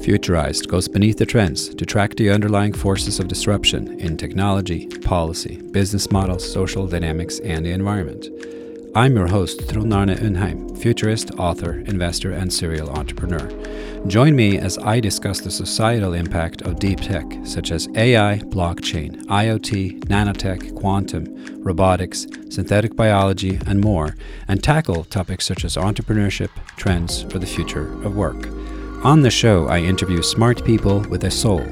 Futurized goes beneath the trends to track the underlying forces of disruption in technology, policy, business models, social dynamics, and the environment. I'm your host, Trond Undheim, futurist, author, investor, and serial entrepreneur. Join me as I discuss the societal impact of deep tech, such as AI, blockchain, IoT, nanotech, quantum, robotics, synthetic biology, and more, and tackle topics such as entrepreneurship, trends, or the future of work. On the show, I interview smart people with a soul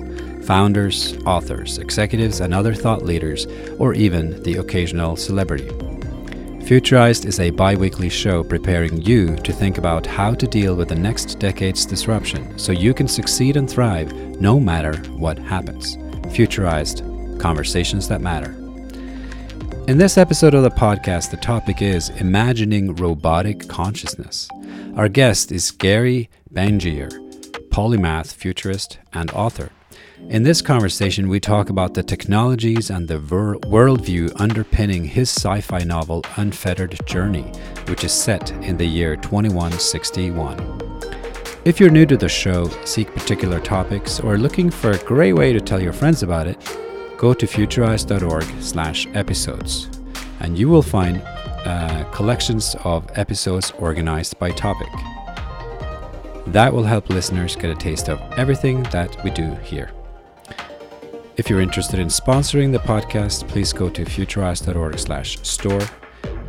founders, authors, executives, and other thought leaders, or even the occasional celebrity. Futurized is a bi weekly show preparing you to think about how to deal with the next decade's disruption so you can succeed and thrive no matter what happens. Futurized Conversations That Matter. In this episode of the podcast, the topic is Imagining Robotic Consciousness. Our guest is Gary Bengier, polymath, futurist, and author. In this conversation, we talk about the technologies and the ver- worldview underpinning his sci fi novel Unfettered Journey, which is set in the year 2161. If you're new to the show, seek particular topics, or looking for a great way to tell your friends about it, go to futurized.org slash episodes, and you will find uh, collections of episodes organized by topic. That will help listeners get a taste of everything that we do here. If you're interested in sponsoring the podcast, please go to futurized.org slash store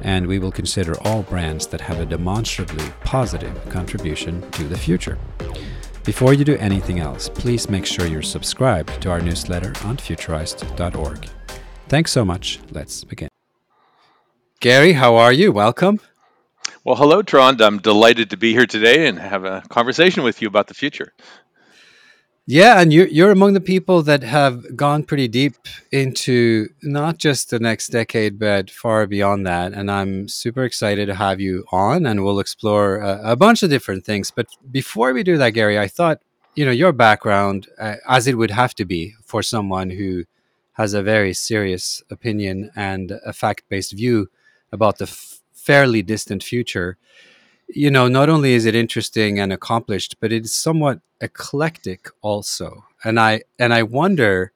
and we will consider all brands that have a demonstrably positive contribution to the future. Before you do anything else, please make sure you're subscribed to our newsletter on futurized.org. Thanks so much. Let's begin. Gary, how are you? Welcome. Well, hello, Trond. I'm delighted to be here today and have a conversation with you about the future. Yeah, and you're you're among the people that have gone pretty deep into not just the next decade, but far beyond that. And I'm super excited to have you on, and we'll explore a, a bunch of different things. But before we do that, Gary, I thought you know your background, uh, as it would have to be for someone who has a very serious opinion and a fact-based view about the f- fairly distant future you know, not only is it interesting and accomplished, but it's somewhat eclectic also. And I and I wonder,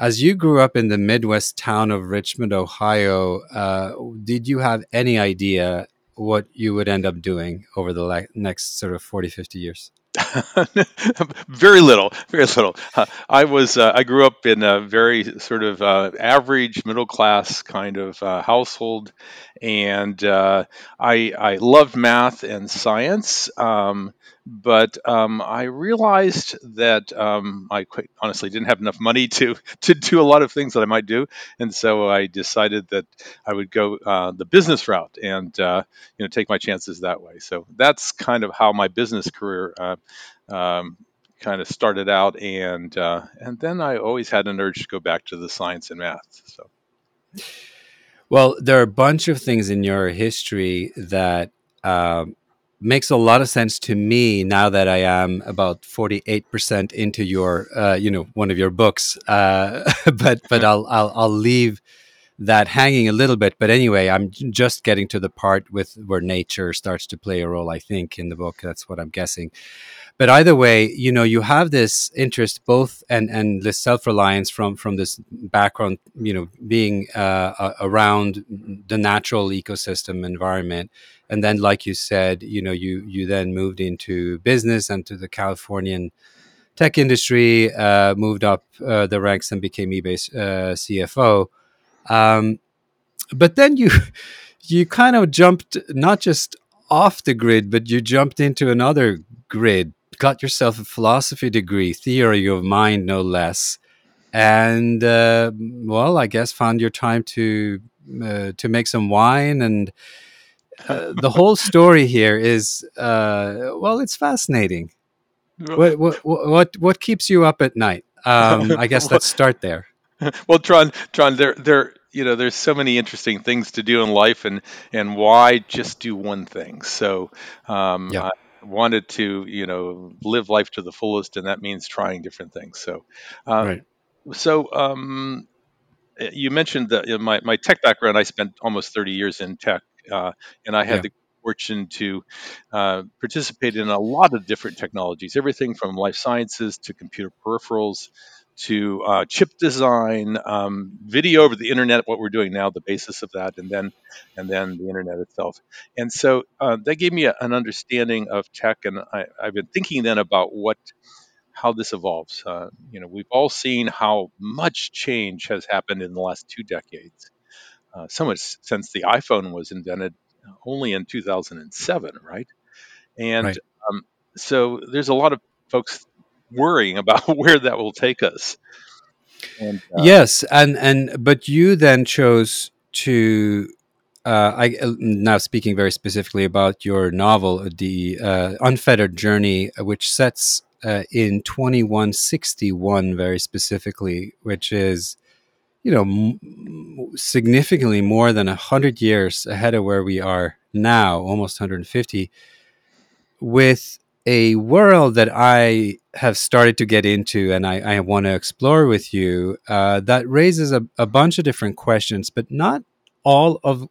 as you grew up in the Midwest town of Richmond, Ohio, uh, did you have any idea what you would end up doing over the next sort of 40, 50 years? very little, very little. Uh, I was, uh, I grew up in a very sort of uh, average middle class kind of uh, household, and uh, I, I loved math and science. Um, but um, I realized that um, I quite honestly didn't have enough money to to do a lot of things that I might do, and so I decided that I would go uh, the business route and uh, you know take my chances that way. So that's kind of how my business career uh, um, kind of started out, and uh, and then I always had an urge to go back to the science and math. So. Well, there are a bunch of things in your history that um, makes a lot of sense to me now that I am about 48% into your, uh, you know, one of your books. Uh, but but I'll, I'll I'll leave that hanging a little bit. But anyway, I'm just getting to the part with where nature starts to play a role. I think in the book, that's what I'm guessing. But either way, you know, you have this interest both and and this self reliance from from this background, you know, being uh, around the natural ecosystem environment and then like you said you know you you then moved into business and to the californian tech industry uh, moved up uh, the ranks and became ebay's uh, cfo um, but then you you kind of jumped not just off the grid but you jumped into another grid got yourself a philosophy degree theory of mind no less and uh, well i guess found your time to uh, to make some wine and uh, the whole story here is uh, well, it's fascinating. What, what what what keeps you up at night? Um, I guess let's start there. Well, Trond, Trond, there there you know there's so many interesting things to do in life, and and why just do one thing? So um, yeah. I wanted to you know live life to the fullest, and that means trying different things. So um, right. So um, you mentioned that know, my, my tech background. I spent almost 30 years in tech, uh, and I had yeah. the fortune to uh, participate in a lot of different technologies, everything from life sciences to computer peripherals to uh, chip design, um, video over the internet, what we're doing now, the basis of that, and then and then the internet itself. And so uh, that gave me a, an understanding of tech, and I, have been thinking then about what how this evolves. Uh, you know, we've all seen how much change has happened in the last two decades. Uh, so much since the iPhone was invented only in 2007, right? And right. Um, so there's a lot of folks worrying about where that will take us. And, uh, yes, and and but you then chose to. Uh, I uh, now speaking very specifically about your novel, the uh, Unfettered Journey, which sets uh, in 2161 very specifically, which is you know m- significantly more than 100 years ahead of where we are now almost 150 with a world that I have started to get into and I, I want to explore with you uh, that raises a, a, bunch of different questions, but not all of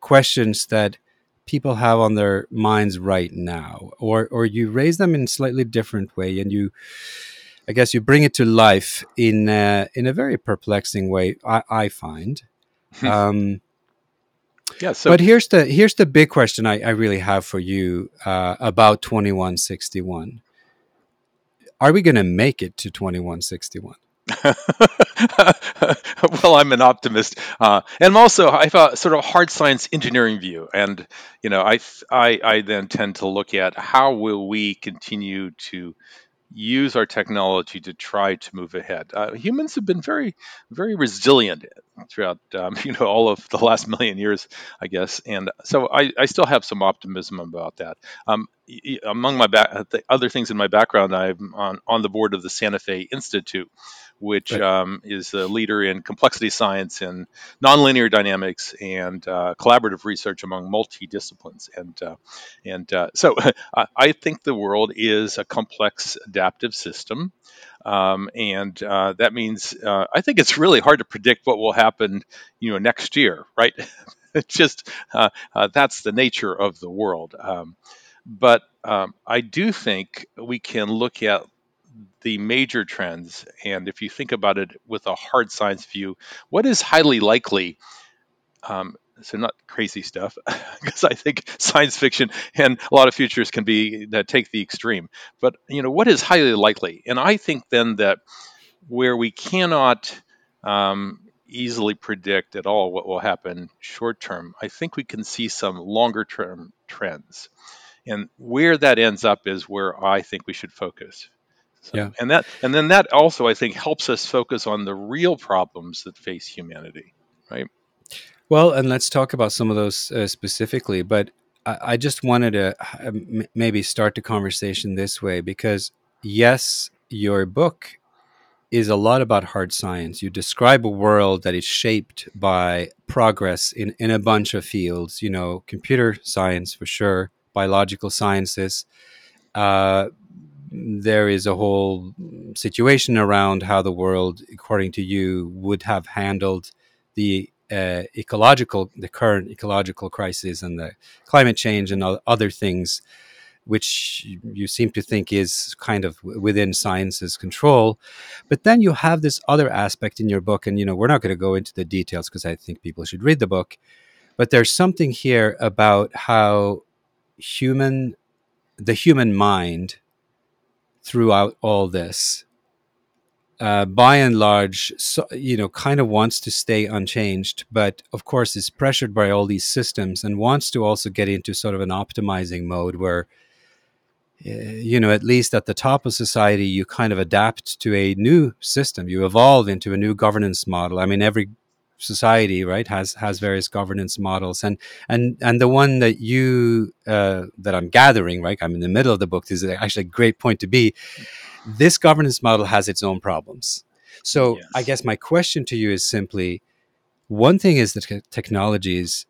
questions that people have on their minds right now, or or you raise them in a slightly different way, and you, I guess, you bring it to life in uh, in a very perplexing way. I, I find. um, yeah. So, but here's the here's the big question I, I really have for you uh, about twenty one sixty one. Are we going to make it to twenty one sixty one? well, I'm an optimist, uh, and also I have a sort of hard science engineering view, and you know I I, I then tend to look at how will we continue to use our technology to try to move ahead. Uh, humans have been very, very resilient throughout, um, you know, all of the last million years, I guess. And so I, I still have some optimism about that. Um, among my ba- other things in my background, I'm on, on the board of the Santa Fe Institute, which right. um, is a leader in complexity science and nonlinear dynamics and uh, collaborative research among multidisciplines. And uh, and uh, so I think the world is a complex adaptive system. Um, and uh, that means uh, I think it's really hard to predict what will happen, you know, next year, right? it's just uh, that's the nature of the world. Um, but um, I do think we can look at the major trends, and if you think about it with a hard science view, what is highly likely? Um, so not crazy stuff, because I think science fiction and a lot of futures can be that take the extreme. But you know, what is highly likely? And I think then that where we cannot um, easily predict at all what will happen short term, I think we can see some longer term trends. And where that ends up is where I think we should focus. So, yeah. And that and then that also I think helps us focus on the real problems that face humanity, right? Well, and let's talk about some of those uh, specifically. But I, I, just wanted to uh, maybe start the conversation this way because yes, your book is a lot about hard science. You describe a world that is shaped by progress in, in a bunch of fields, you know, computer science for sure, biological sciences, uh, there is a whole situation around how the world, according to you, would have handled the uh, ecological, the current ecological crisis and the climate change and other things, which you seem to think is kind of within science's control. But then you have this other aspect in your book, and you know we're not going to go into the details because I think people should read the book. But there's something here about how human, the human mind throughout all this. Uh, by and large, so, you know, kind of wants to stay unchanged, but of course is pressured by all these systems and wants to also get into sort of an optimizing mode where, uh, you know, at least at the top of society, you kind of adapt to a new system. You evolve into a new governance model. I mean, every society right has has various governance models and and and the one that you uh, that i'm gathering right i'm in the middle of the book this is actually a great point to be this governance model has its own problems so yes. i guess my question to you is simply one thing is that technologies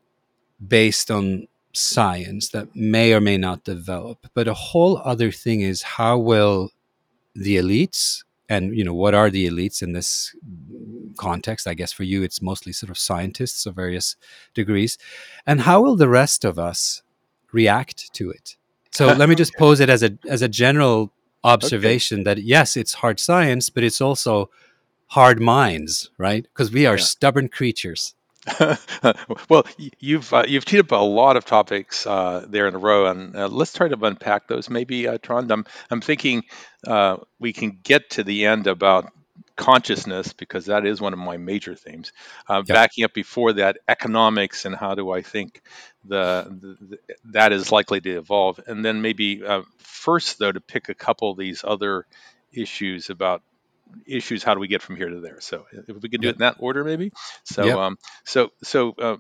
based on science that may or may not develop but a whole other thing is how will the elites and you know what are the elites in this context i guess for you it's mostly sort of scientists of various degrees and how will the rest of us react to it. So let me just pose it as a as a general observation okay. that yes, it's hard science, but it's also hard minds, right? Because we are yeah. stubborn creatures. well, you've uh, you've teed up a lot of topics uh, there in a row, and uh, let's try to unpack those. Maybe, uh, Trond, I'm I'm thinking uh, we can get to the end about consciousness because that is one of my major themes. Uh, yep. Backing up before that, economics and how do I think the, the, the that is likely to evolve, and then maybe uh, first though to pick a couple of these other issues about issues how do we get from here to there so if we can do yep. it in that order maybe so yep. um so so uh,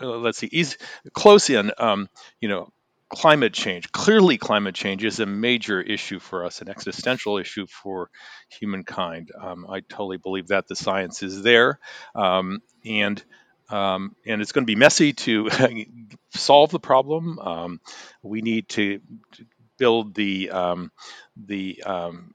uh, let's see he's close in um you know climate change. Clearly, climate change is a major issue for us, an existential issue for humankind. Um, I totally believe that the science is there, um, and um, and it's going to be messy to solve the problem. Um, we need to build the um, the um,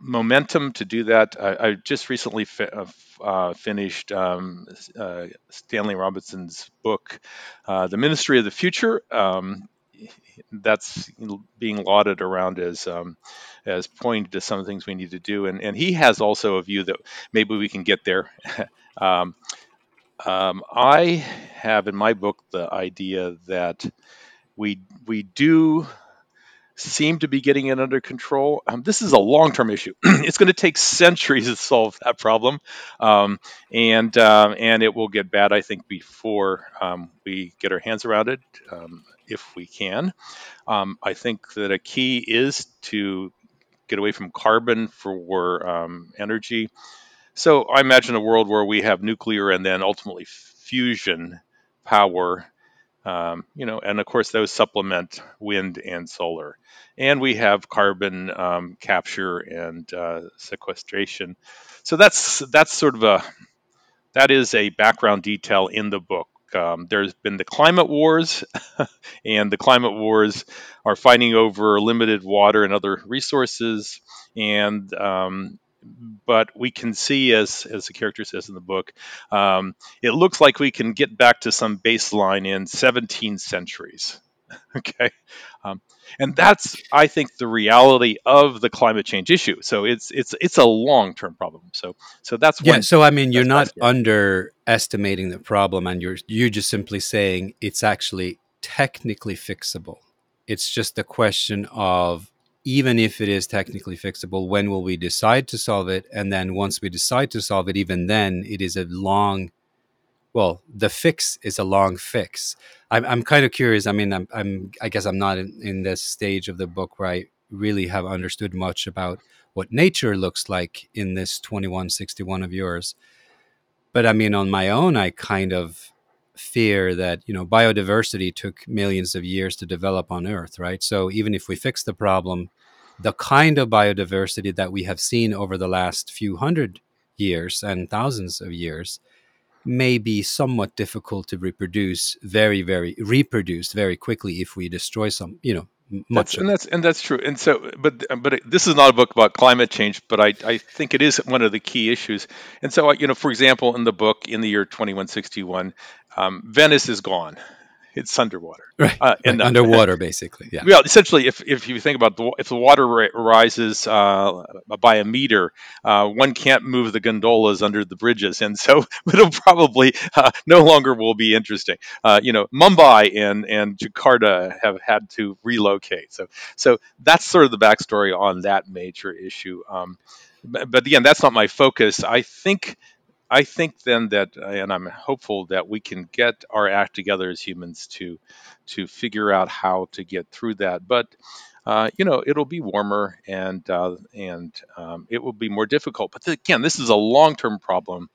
momentum to do that. I, I just recently fi- uh, uh finished um, uh, Stanley Robinson's book, uh, The Ministry of the Future. Um, that's being lauded around as um, as pointing to some things we need to do. And and he has also a view that maybe we can get there. um, um, I have in my book the idea that we we do seem to be getting it under control. Um, this is a long term issue. it's going to take centuries to solve that problem, um, and uh, and it will get bad, I think, before um, we get our hands around it, um, if we can. Um, I think that a key is to get away from carbon for energy. So I imagine a world where we have nuclear and then ultimately fusion power um, you know, and of course those supplement wind and solar, and we have carbon um, capture and uh, sequestration. So that's that's sort of a that is a background detail in the book. Um, there's been the climate wars, and the climate wars are fighting over limited water and other resources, and um, but we can see, as as the character says in the book, um, it looks like we can get back to some baseline in 17 centuries. okay, um, and that's I think the reality of the climate change issue. So it's it's it's a long term problem. So so that's yeah. So I mean, you're not underestimating the problem, and you're you're just simply saying it's actually technically fixable. It's just a question of even if it is technically fixable, when will we decide to solve it? And then once we decide to solve it, even then, it is a long, well, the fix is a long fix. I'm, I'm kind of curious. I mean, I'm, I'm, I guess I'm not in, in this stage of the book where I really have understood much about what nature looks like in this 2161 of yours. But I mean, on my own, I kind of fear that you know biodiversity took millions of years to develop on earth right so even if we fix the problem the kind of biodiversity that we have seen over the last few hundred years and thousands of years may be somewhat difficult to reproduce very very reproduce very quickly if we destroy some you know much that's, and that's and that's true. And so but but this is not a book about climate change but i i think it is one of the key issues. And so you know for example in the book in the year 2161 um, venice is gone it's underwater. Right. Uh, and, right. underwater, basically. Yeah. Well, essentially, if, if you think about the, if the water rises uh, by a meter, uh, one can't move the gondolas under the bridges, and so it'll probably uh, no longer will be interesting. Uh, you know, Mumbai and and Jakarta have had to relocate. So so that's sort of the backstory on that major issue. Um, but again, that's not my focus. I think I think then that, and I'm hopeful that we can get our act together as humans to to figure out how to get through that. But uh, you know, it'll be warmer and uh, and um, it will be more difficult. But again, this is a long-term problem.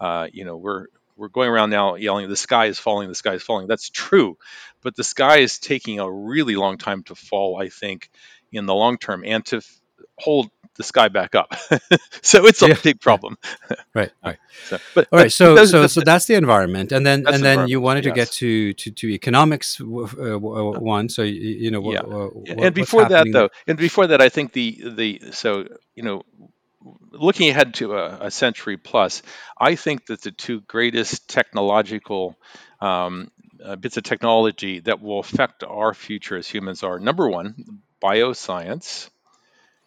Uh, you know, we're we're going around now yelling, "The sky is falling! The sky is falling!" That's true, but the sky is taking a really long time to fall. I think in the long term, and to hold the sky back up. so it's a yeah. big problem. right. Right. So, but, all right. So those, so so that's the environment, and then and then you wanted to yes. get to to, to economics uh, one. So you, you know. Yeah. What, and before that, though, and before that, I think the the so you know looking ahead to a, a, century plus, I think that the two greatest technological um, uh, bits of technology that will affect our future as humans are number one, bioscience,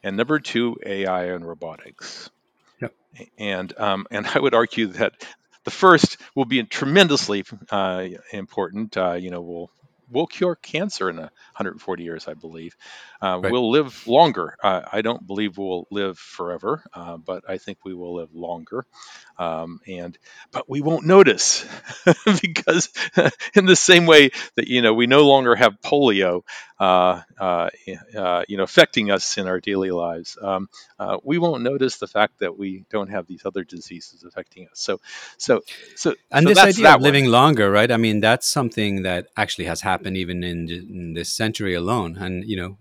and number two, AI and robotics. Yep. And um, and I would argue that the first will be tremendously uh, important. Uh, you know, we'll we'll cure cancer in 140 years, I believe. Uh, right. We'll live longer. Uh, I don't believe we'll live forever, uh, but I think we will live longer. Um, and but we won't notice because in the same way that you know we no longer have polio, uh, uh, uh, you know, affecting us in our daily lives, um, we won't notice the fact that we don't have these other diseases affecting us. So, so, so, and so this idea of living longer, right? I mean, that's something that actually has happened even in, in this century alone, and you know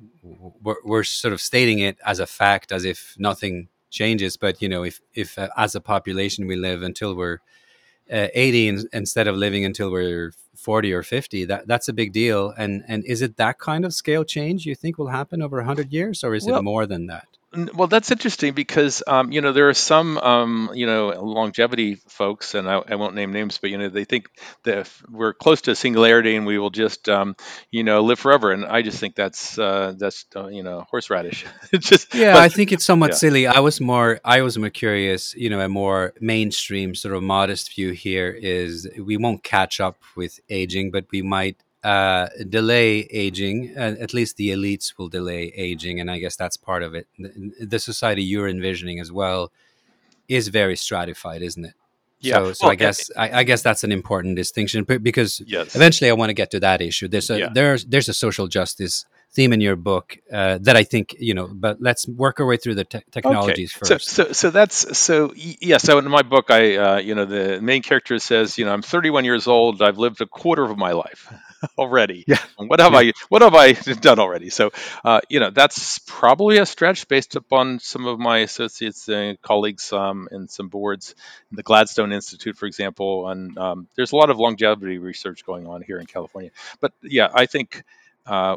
we're, we're sort of stating it as a fact as if nothing changes but you know if if uh, as a population we live until we're uh, 80 in, instead of living until we're 40 or 50 that that's a big deal. And and is it that kind of scale change you think will happen over 100 years or is well, it more than that well, that's interesting because um, you know there are some um, you know longevity folks, and I, I, won't name names, but you know they think that we're close to a singularity and we will just um, you know live forever, and I just think that's uh, that's uh, you know horseradish. it's just yeah, but, I think it's somewhat yeah. silly. I was more I was more curious. You know, a more mainstream sort of modest view here is we won't catch up with aging, but we might uh, delay aging. Uh, at least the elites will delay aging, and I guess that's part of it. The, the, society you're envisioning as well is very stratified, isn't it? Yeah. So, so well, I guess I, I, guess that's an important distinction because yes. eventually I want to get to that issue. There's a yeah. there's there's a social justice theme in your book uh, that I think you know. But let's work our way through the te- technologies okay. first. So, so, so that's so yeah. So in my book, I uh, you know the main character says, you know, I'm 31 years old. I've lived a quarter of my life. already. Yeah. What have yeah. I What have I done already? So, uh, you know, that's probably a stretch based upon some of my associates and colleagues um, in some boards, in the Gladstone Institute, for example. And um, there's a lot of longevity research going on here in California. But yeah, I think. Uh,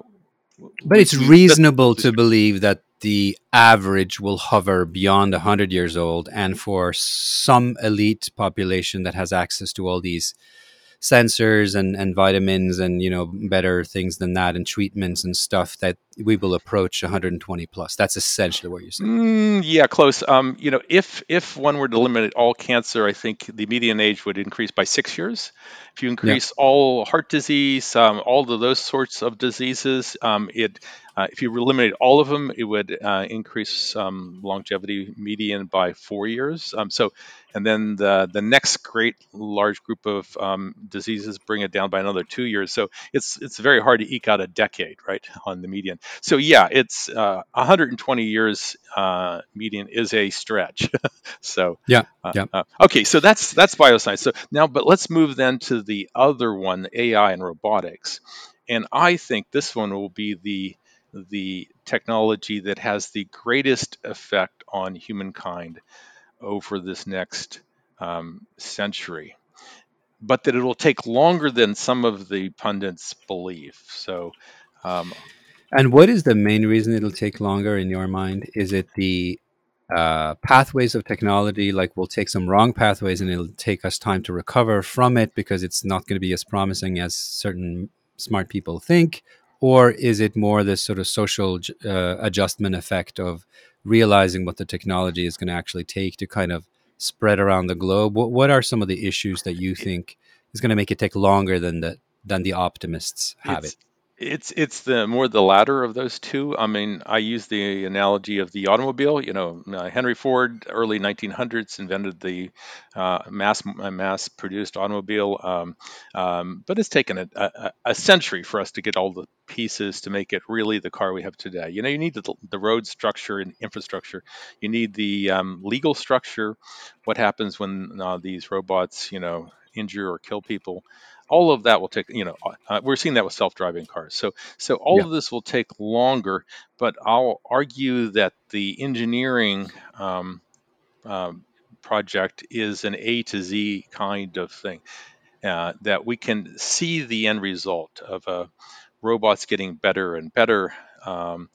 but it's reasonable to believe that the average will hover beyond 100 years old and for some elite population that has access to all these sensors and, and vitamins and you know better things than that and treatments and stuff that we will approach 120 plus that's essentially what you're saying mm, yeah close um, you know if if one were to eliminate all cancer i think the median age would increase by six years if you increase yeah. all heart disease um, all of those sorts of diseases um, it uh, if you eliminate all of them, it would uh, increase um, longevity median by four years. Um, so, and then the the next great large group of um, diseases bring it down by another two years. So it's it's very hard to eke out a decade, right, on the median. So yeah, it's uh, 120 years uh, median is a stretch. so yeah, uh, yeah. Uh, okay, so that's that's bioscience. So now, but let's move then to the other one, AI and robotics. And I think this one will be the the technology that has the greatest effect on humankind over this next um, century, but that it will take longer than some of the pundits believe. So, um, and what is the main reason it'll take longer in your mind? Is it the uh, pathways of technology? Like we'll take some wrong pathways and it'll take us time to recover from it because it's not going to be as promising as certain smart people think? or is it more this sort of social uh, adjustment effect of realizing what the technology is going to actually take to kind of spread around the globe? What, what are some of the issues that you think is going to make it take longer than the than the optimists have it's, it? It's it's the more the latter of those two. I mean, I use the analogy of the automobile. You know, uh, Henry Ford, early 1900s, invented the uh, mass uh, mass produced automobile, um, um, but it's taken a, a, a, century for us to get all the pieces to make it really the car we have today. You know, you need the, the road structure and infrastructure. You need the um, legal structure. What happens when uh, these robots, you know, injure or kill people? All of that will take you know uh, we're seeing that with self-driving cars so so all yeah. of this will take longer but i'll argue that the engineering um, um, project is an a to z kind of thing uh, that we can see the end result of uh, robots getting better and better um,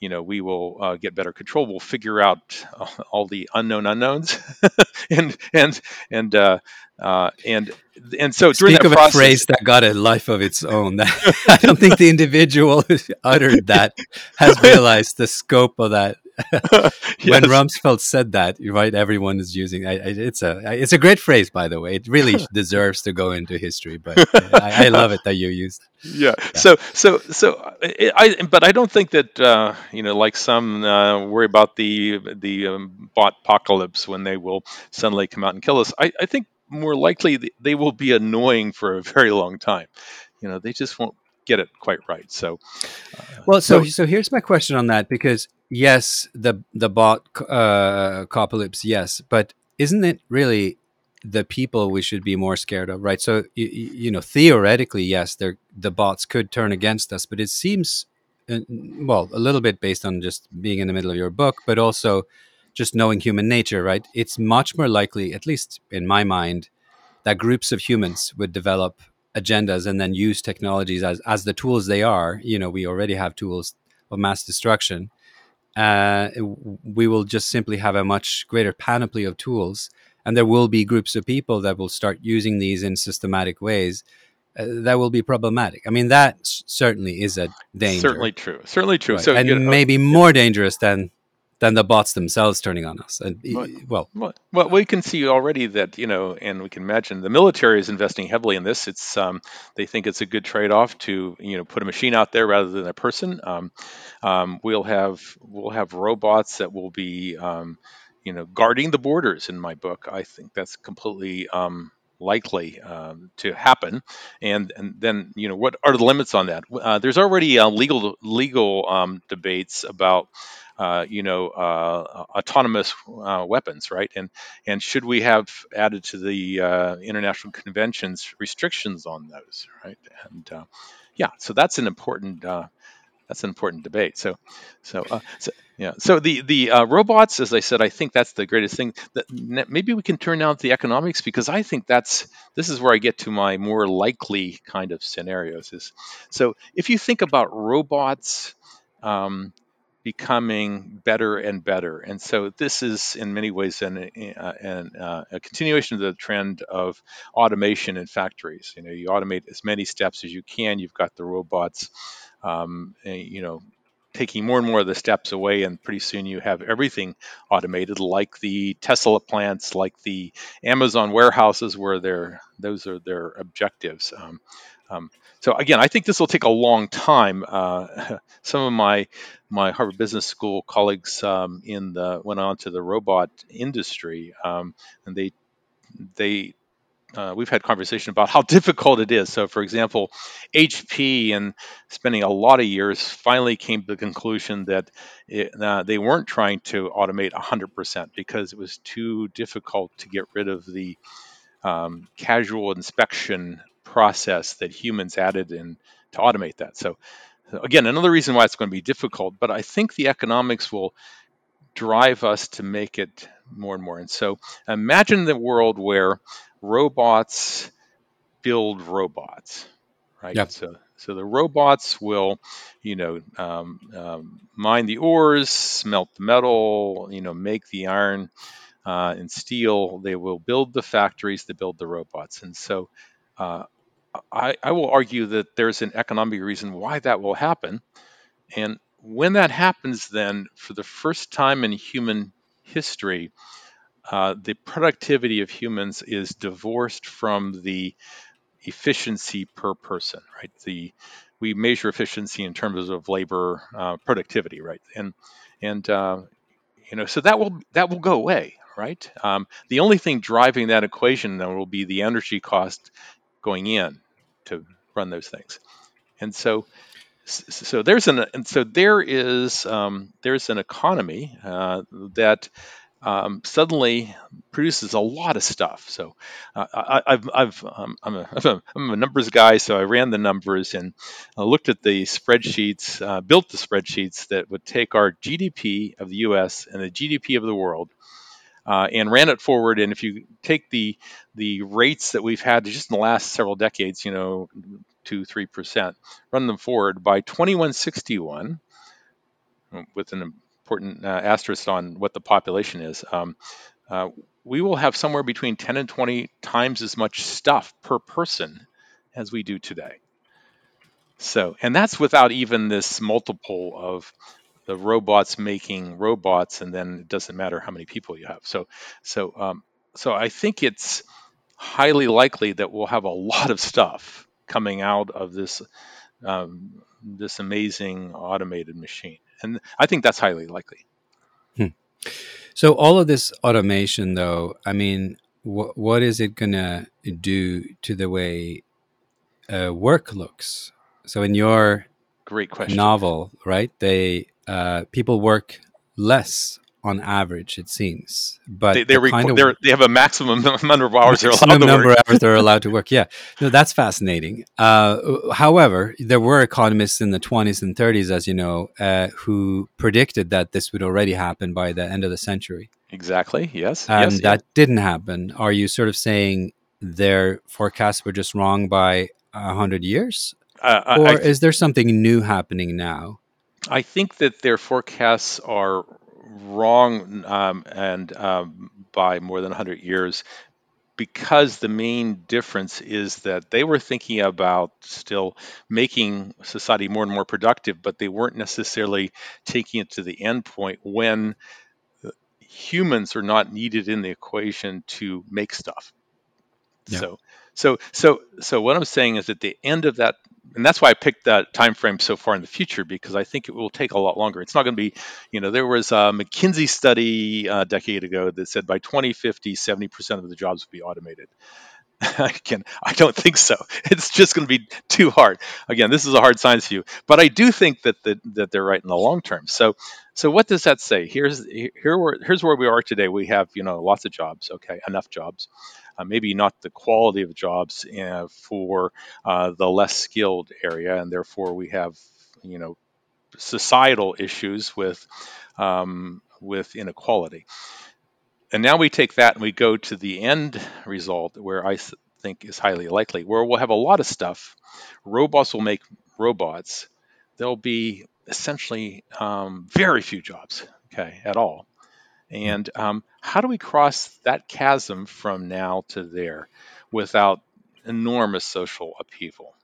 you know, we will uh, get better control. We'll figure out all the unknown unknowns, and and and uh, uh, and and so during Speak that of process, a phrase that got a life of its own. I don't think the individual who uttered that has realized the scope of that. when Rumsfeld said that, right, everyone is using I, I, it's a it's a great phrase, by the way. It really deserves to go into history, but I, I, love it that you used. Yeah. yeah. So so so I but I don't think that uh, you know like some uh, worry about the the um, bot apocalypse when they will suddenly come out and kill us. I, I think more likely they will be annoying for a very long time. You know, they just won't get it quite right. So, uh, well, so, so, so here's my question on that because yes, the the bot uh, apocalypse, yes, but isn't it really the people we should be more scared of, right? So you, you know, theoretically, yes, the bots could turn against us, but it seems uh, well a little bit based on just being in the middle of your book, but also just knowing human nature, right? It's much more likely, at least in my mind, that groups of humans would develop agendas and then use technologies as, as the tools they are. You know, we already have tools of mass destruction. Uh, we will just simply have a much greater panoply of tools. And there will be groups of people that will start using these in systematic ways uh, that will be problematic. I mean, that certainly is a danger. Certainly true. Certainly true. Right. So, and you know, maybe more dangerous than than the bots themselves turning on us. And well, well, well, we can see already that you know, and we can imagine the military is investing heavily in this. It's um, they think it's a good trade-off to you know put a machine out there rather than a person. Um, um, we'll have we'll have robots that will be um, you know guarding the borders. In my book, I think that's completely um, likely um, to happen, and and then you know what are the limits on that? Uh, there's already uh, legal legal um, debates about uh, you know, uh, autonomous uh, weapons, right? And and should we have added to the uh, international conventions restrictions on those, right? And uh, yeah, so that's an important that's an important debate. So, so, uh, so yeah. So the the uh, robots, as I said, I think that's the greatest thing. That maybe we can turn out the economics because I think that's this is where I get to my more likely kind of scenarios. Is so if you think about robots. Um, becoming better and better. And so this is in many ways an, uh, an uh, a continuation of the trend of automation in factories. You know, you automate as many steps as you can. You've got the robots, um, eh, you know, taking more and more of the steps away, and pretty soon you have everything automated, like the Tesla plants, like the Amazon warehouses, where they're those are their objectives. Um, um, so again, I think this will take a long time. Uh, some of my my Harvard Business School colleagues um, in the went on to the robot industry, um, and they they uh, we've had conversation about how difficult it is. So, for example, HP and spending a lot of years finally came to the conclusion that it, uh, they weren't trying to automate 100% because it was too difficult to get rid of the um, casual inspection process that humans added in to automate that. So, again, another reason why it's going to be difficult, but I think the economics will drive us to make it more and more. And so, imagine the world where robots build robots, right? Yep. So, so the robots will, you know, um, um, mine the ores, smelt the metal, you know, make the iron uh, and steel. They will build the factories that build the robots, and so uh, I, I will argue that there's an economic reason why that will happen. And when that happens, then for the first time in human history, uh, the productivity of humans is divorced from the efficiency per person, right? The we measure efficiency in terms of labor uh, productivity, right? And and uh, you know, so that will that will go away, right? Um, the only thing driving that equation then will be the energy cost going in to run those things. And so, so there's an and so there is um, there's an economy uh, that um, suddenly produces a lot of stuff. So uh, I, have I've um, I'm, a, I'm, a, numbers guy, so I ran the numbers and uh, looked at the spreadsheets, uh, built the spreadsheets that would take our GDP of the U.S. and the GDP of the world uh, and ran it forward. And if you take the the rates that we've had just in the last several decades, you know, two three percent, run them forward by 2161. with an important uh, asterisk on what the population is. Um, uh, we will have somewhere between 10 and 20 times as much stuff per person as we do today. So, and that's without even this multiple of the robots making robots, and then it doesn't matter how many people you have. So, so, um, so I think it's highly likely that we'll have a lot of stuff coming out of this um, this amazing automated machine, and I think that's highly likely. Hmm. So all of this automation, though, I mean, wh- what is it gonna do to the way uh, work looks? So in your great question novel, right? They uh, people work less on average, it seems. But they, they, the they have a maximum number of hours they're allowed to number work. of hours they're allowed to work. Yeah, no, that's fascinating. Uh, however, there were economists in the 20s and 30s, as you know, uh, who predicted that this would already happen by the end of the century. Exactly. Yes. And yes, that didn't happen. Are you sort of saying their forecasts were just wrong by a hundred years, uh, or I, is there something new happening now? I think that their forecasts are wrong um, and um, by more than 100 years because the main difference is that they were thinking about still making society more and more productive, but they weren't necessarily taking it to the end point when humans are not needed in the equation to make stuff. Yeah. So, so, so, so what I'm saying is at the end of that and that's why I picked that time frame so far in the future because I think it will take a lot longer. It's not going to be, you know, there was a McKinsey study a decade ago that said by 2050, 70% of the jobs will be automated. Again, I don't think so. It's just going to be too hard. Again, this is a hard science view, but I do think that the, that they're right in the long term. So, so what does that say? Here's here where here's where we are today. We have you know lots of jobs. Okay, enough jobs uh, maybe not the quality of jobs uh, for uh, the less skilled area, and therefore we have you know societal issues with um, with inequality. And now we take that and we go to the end result, where I think is highly likely, where we'll have a lot of stuff. Robots will make robots. There'll be essentially um, very few jobs, okay, at all. And um, how do we cross that chasm from now to there without enormous social upheaval?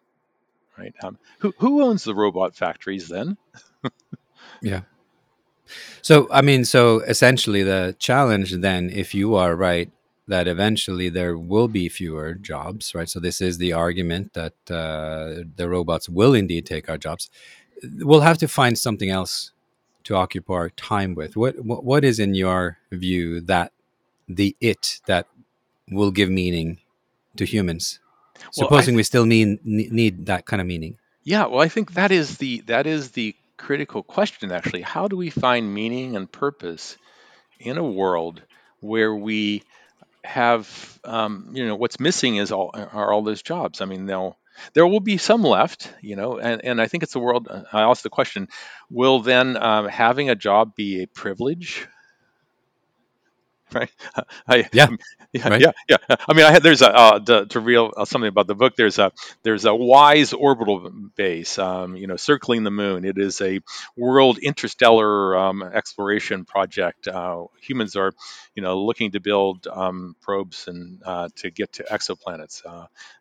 Right? Um, who who owns the robot factories then? yeah. So I mean, so essentially, the challenge then, if you are right, that eventually there will be fewer jobs, right? So this is the argument that uh, the robots will indeed take our jobs. We'll have to find something else to occupy our time with. What, what what is in your view that the it that will give meaning to humans? Well, Supposing th- we still mean need that kind of meaning. Yeah, well, I think that is the that is the critical question. Actually, how do we find meaning and purpose in a world where we have, um, you know, what's missing is all are all those jobs. I mean, they'll there will be some left, you know, and, and I think it's a world. I ask the question: Will then um, having a job be a privilege? Right? I, yeah. Yeah, right? yeah, yeah. I mean, I had there's a uh, to, to real uh, something about the book. There's a there's a WISE orbital base, um, you know, circling the moon. It is a world interstellar um, exploration project. Uh, humans are, you know, looking to build um, probes and uh, to get to exoplanets.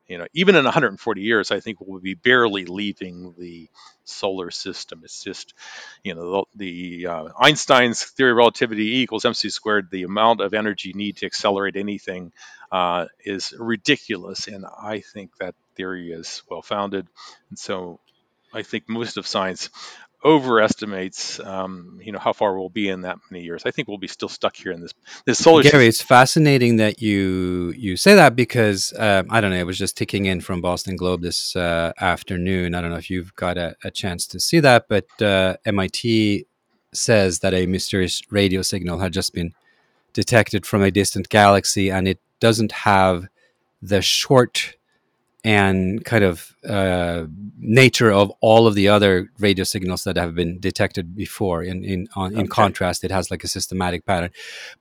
You know, even in 140 years, I think we'll be barely leaving the solar system. It's just, you know, the, the uh, Einstein's theory of relativity E equals mc squared. The amount of energy need to accelerate anything uh, is ridiculous, and I think that theory is well founded. And so, I think most of science overestimates um, you know how far we'll be in that many years. I think we'll be still stuck here in this this solar. Gary, it's fascinating that you you say that because um, I don't know. It was just ticking in from Boston Globe this uh, afternoon. I don't know if you've got a, a chance to see that, but uh, MIT says that a mysterious radio signal had just been detected from a distant galaxy, and it doesn't have the short and kind of uh, nature of all of the other radio signals that have been detected before. In in on, in okay. contrast, it has like a systematic pattern.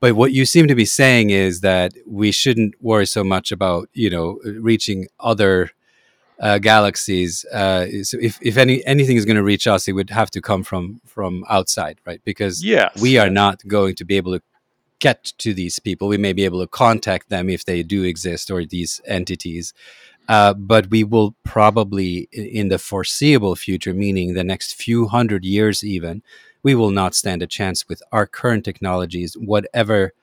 But what you seem to be saying is that we shouldn't worry so much about you know reaching other uh, galaxies. Uh, so if, if any anything is going to reach us, it would have to come from from outside, right? Because yes, we are not going to be able to get to these people. We may be able to contact them if they do exist or these entities. Uh, but we will probably, in the foreseeable future, meaning the next few hundred years, even, we will not stand a chance with our current technologies, whatever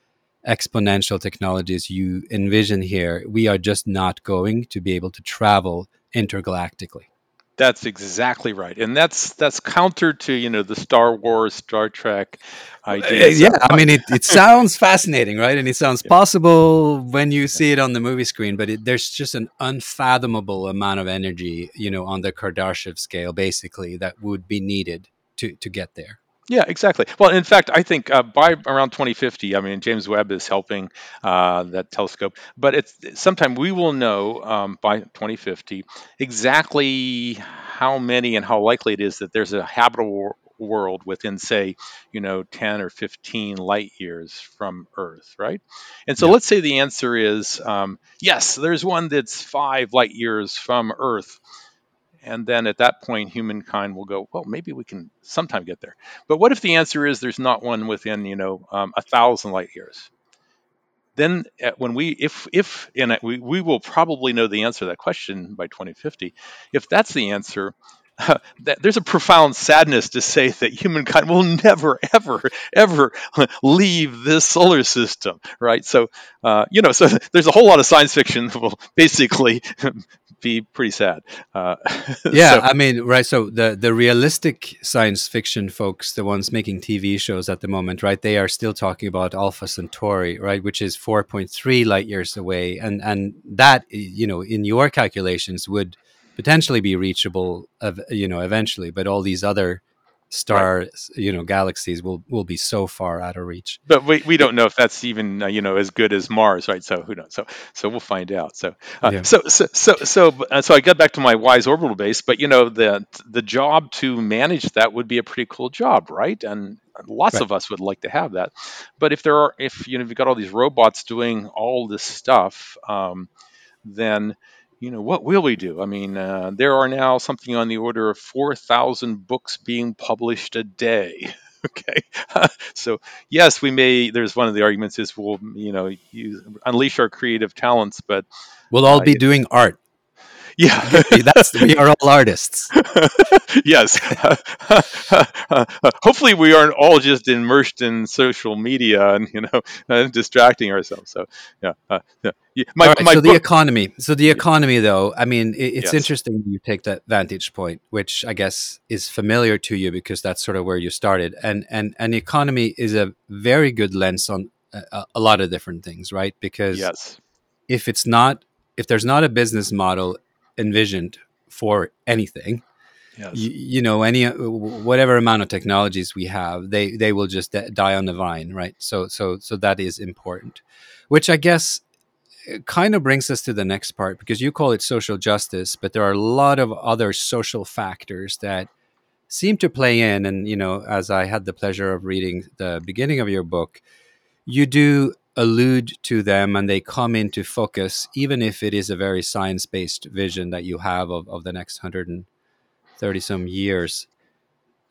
exponential technologies you envision here. We are just not going to be able to travel intergalactically. That's exactly right, and that's that's counter to you know the Star Wars, Star Trek ideas. Uh, yeah, I mean it, it sounds fascinating, right? And it sounds possible when you see it on the movie screen, but it, there's just an unfathomable amount of energy, you know, on the Kardashev scale, basically, that would be needed to to get there. Yeah, exactly. Well, in fact, I think uh, by around 2050, I mean, James Webb is helping uh, that telescope, but it's sometime we will know um, by 2050 exactly how many and how likely it is that there's a habitable world within, say, you know, 10 or 15 light years from Earth, right? And so Yeah. let's say the answer is um, yes, there's one that's five light years from Earth and then at that point humankind will go well maybe we can sometime get there. But what if the answer is there's not one within you know um, a thousand light years? Then uh, when we if if and we, we will probably know the answer to that question by 2050 if that's the answer that there's a profound sadness to say that humankind will never ever ever leave this solar system right? So uh, you know so there's a whole lot of science fiction that will basically be pretty sad. Uh, yeah, so, I mean, right. So the the realistic science fiction folks, the ones making TV shows at the moment, right? They are still talking about Alpha Centauri, right, which is four point three light years away, and and that you know in your calculations would potentially be reachable, of you know, eventually. But all these other stars, right. you know, galaxies will will be so far out of reach. But we, we don't know if that's even uh, you know as good as Mars, right? So who knows? So so we'll find out. So uh, yeah. so so so so uh, so I got back to my WISE orbital base, but you know the the job to manage that would be a pretty cool job, right? And lots right. of us would like to have that. But if there are if you know if you've got all these robots doing all this stuff, um, then you know, what will we do? I mean, uh, there are now something on the order of 4,000 books being published a day. okay. so, yes, we may, there's one of the arguments is we'll, you know, use, unleash our creative talents, but we'll all uh, be doing art. Yeah, that's we are all artists. yes. Hopefully, we aren't all just immersed in social media and you know uh, distracting ourselves. So yeah, uh, yeah. My, right, my so book- the economy. So the economy, though, I mean, it, it's yes. interesting you take that vantage point, which I guess is familiar to you because that's sort of where you started. And and and economy is a very good lens on a, a lot of different things, right? Because yes. if it's not if there's not a business model envisioned for anything. Yes. you, you, know any whatever amount of technologies we have they they will just die on the vine right? So so so that is important which i guess uh, kind of brings us to the next part because you call it social justice but there are a lot of other social factors that seem to play in. And you know as i had the pleasure of reading the beginning of your book you do allude to them and they come into focus, even if it is a very science based vision that you have of, of the next 130 some years.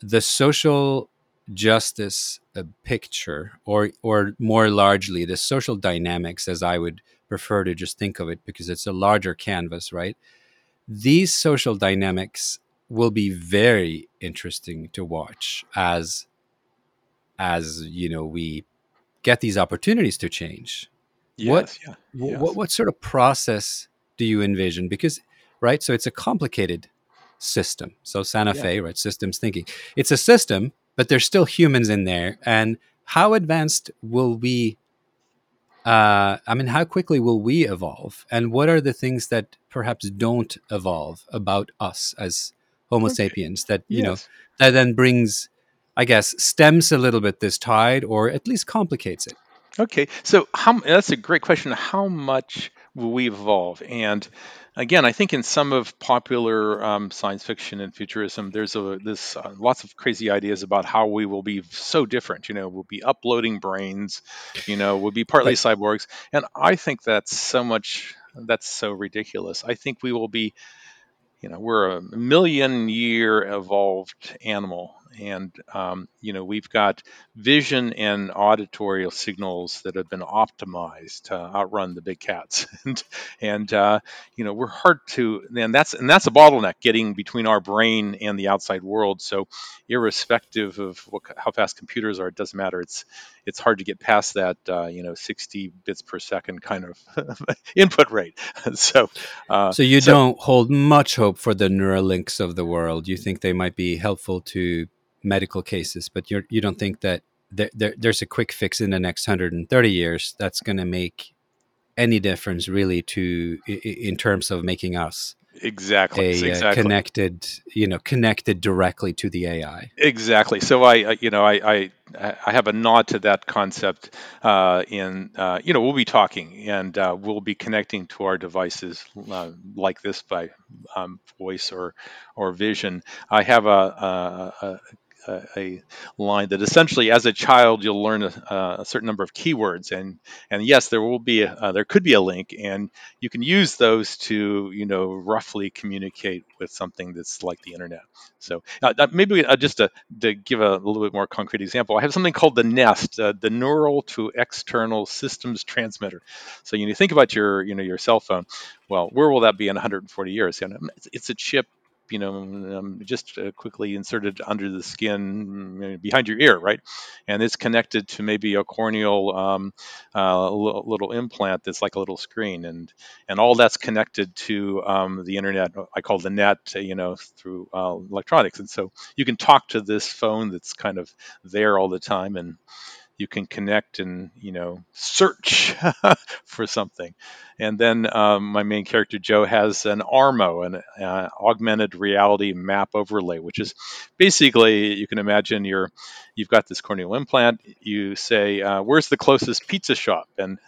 The social justice uh, picture, or, or more largely, the social dynamics, as I would prefer to just think of it, because it's a larger canvas, right? These social dynamics will be very interesting to watch as as you know we get these opportunities to change yes, what, yeah, yes. what what sort of process do you envision because right so it's a complicated system so santa fe right systems thinking it's a system but there's still humans in there and how advanced will we uh, I mean, how quickly will we evolve? And what are the things that perhaps don't evolve about us as Homo okay. sapiens that, you yes. know, that then brings I guess, stems a little bit this tide or at least complicates it? Okay, so how, that's a great question. How much will we evolve? And again, I think in some of popular um, science fiction and futurism, there's a this uh, lots of crazy ideas about how we will be so different. You know, we'll be uploading brains. You know, we'll be partly right. cyborgs, and I think that's so much. That's so ridiculous. I think we will be you know we're a million year evolved animal and um, you know we've got vision and auditory signals that have been optimized to outrun the big cats. And and uh, you know we're hard to and that's and that's a bottleneck getting between our brain and the outside world. So irrespective of what, how fast computers are it doesn't matter. It's it's hard to get past that uh, you know 60 bits per second kind of input rate. So uh, so you so, don't hold much hope for the neuralinks of the world. You think they might be helpful to medical cases, but you're, you don't think that there, there, there's a quick fix in the next 130 years that's going to make any difference really to in terms of making us exactly a, uh, connected you know connected directly to the ai exactly. So i you know i i, I have a nod to that concept uh, in uh, you know we'll be talking and uh, we'll be connecting to our devices uh, like this by um, voice or or vision. I have a, a, a a, a, line that essentially, as a child, you'll learn a, a, certain number of keywords, and and yes, there will be a, uh, there could be a link, and you can use those to you know roughly communicate with something that's like the internet. So uh, maybe uh, just to, to give a, little bit more concrete example, I have something called the Nest, uh, the Neural to External Systems Transmitter. So you, think about your you know your cell phone. Well, where will that be in 140 years? You know, it's, it's a chip you know, um, just uh, quickly inserted under the skin mm, behind your ear, right? And it's connected to maybe a corneal um, uh, little implant that's like a little screen, and and all that's connected to um, the internet. I call the net, you know, through uh, electronics, and so you can talk to this phone that's kind of there all the time, and you can connect and you know search for something. And then um, my main character joe has an armo an uh, augmented reality map overlay which is basically you can imagine you're you've got this corneal implant you say uh, where's the closest pizza shop? And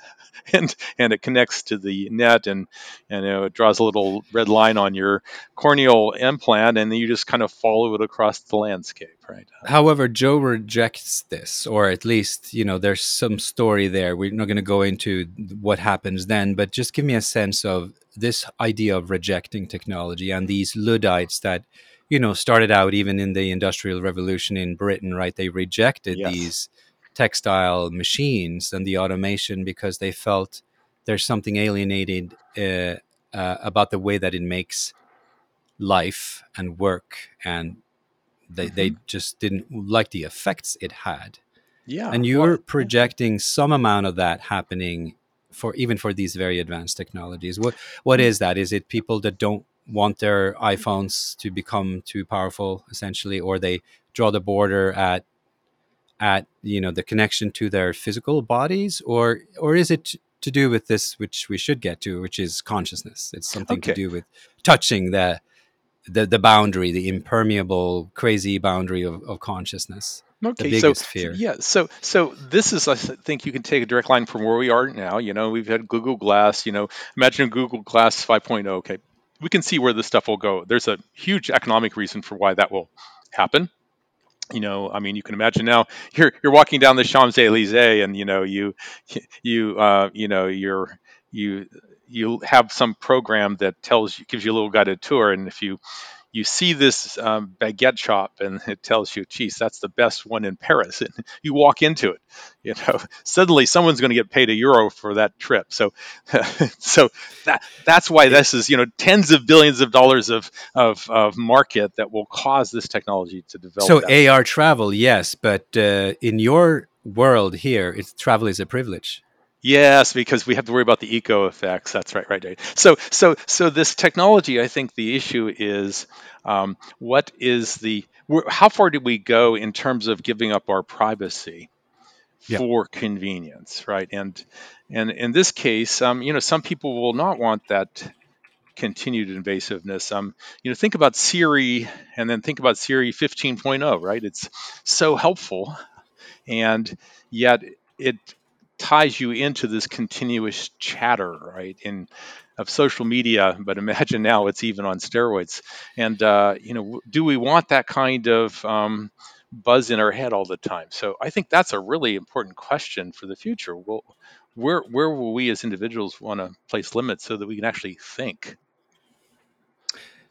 and and it connects to the net and and you know, it draws a little red line on your corneal implant and then you just kind of follow it across the landscape right? However joe rejects this or at least you know there's some story there. We're not going to go into what happens then but just give me a sense of this idea of rejecting technology and these luddites that you know started out even in the industrial revolution in britain right they rejected yes. these textile machines and the automation because they felt there's something alienated uh, uh, about the way that it makes life and work and they, mm-hmm. they just didn't like the effects it had yeah and you're well, projecting some amount of that happening for even for these very advanced technologies what what mm. is that is it people that don't want their iphones to become too powerful essentially or they draw the border at at you know the connection to their physical bodies or or is it to do with this which we should get to which is consciousness it's something okay. to do with touching the the the boundary the impermeable crazy boundary of, of consciousness Okay, so fear. yeah, so so this is I think you can take a direct line from where we are now. You know, we've had Google Glass. You know, imagine Google Glass 5.0. Okay, we can see where this stuff will go. There's a huge economic reason for why that will happen you know, I mean, you can imagine now you're you're walking down the Champs Elysees, and you know, you you uh, you know, you're you you have some program that tells you gives you a little guided tour, and if you you see this um, baguette shop and it tells you, geez, that's the best one in Paris. And you walk into it, you know, suddenly someone's going to get paid a euro for that trip. So, so that, that's why this is, you know, tens of billions of dollars of, of, of market that will cause this technology to develop. So. AR travel, yes, but uh, in your world here, it's travel is a privilege. Yes, because we have to worry about the eco effects. That's right, right, right. So, so, so this technology, I think the issue is um, what is the how far do we go in terms of giving up our privacy for convenience, right? And and in this case, um, you know, some people will not want that continued invasiveness. Um, you know, think about Siri, and then think about Siri 15.0, right? It's so helpful, and yet it ties you into this continuous chatter, right? In of social media, but imagine now it's even on steroids. And uh, you know, do we want that kind of um, buzz in our head all the time? So I think that's a really important question for the future. Well, where where will we as individuals want to place limits so that we can actually think?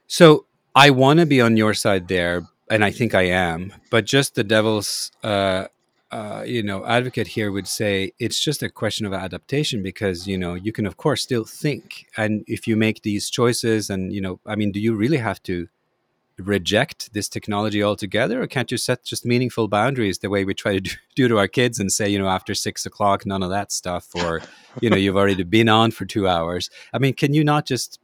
So I want to be on your side there, and I think I am. But just the devil's, uh, uh, you know, advocate here would say it's just a question of adaptation because you know you can of course still think, and if you make these choices, and you know, I mean, do you really have to? reject this technology altogether? Or can't you set just meaningful boundaries the way we try to do, do to our kids and say you know after six o'clock none of that stuff or you know you've already been on for two hours? I mean can you not just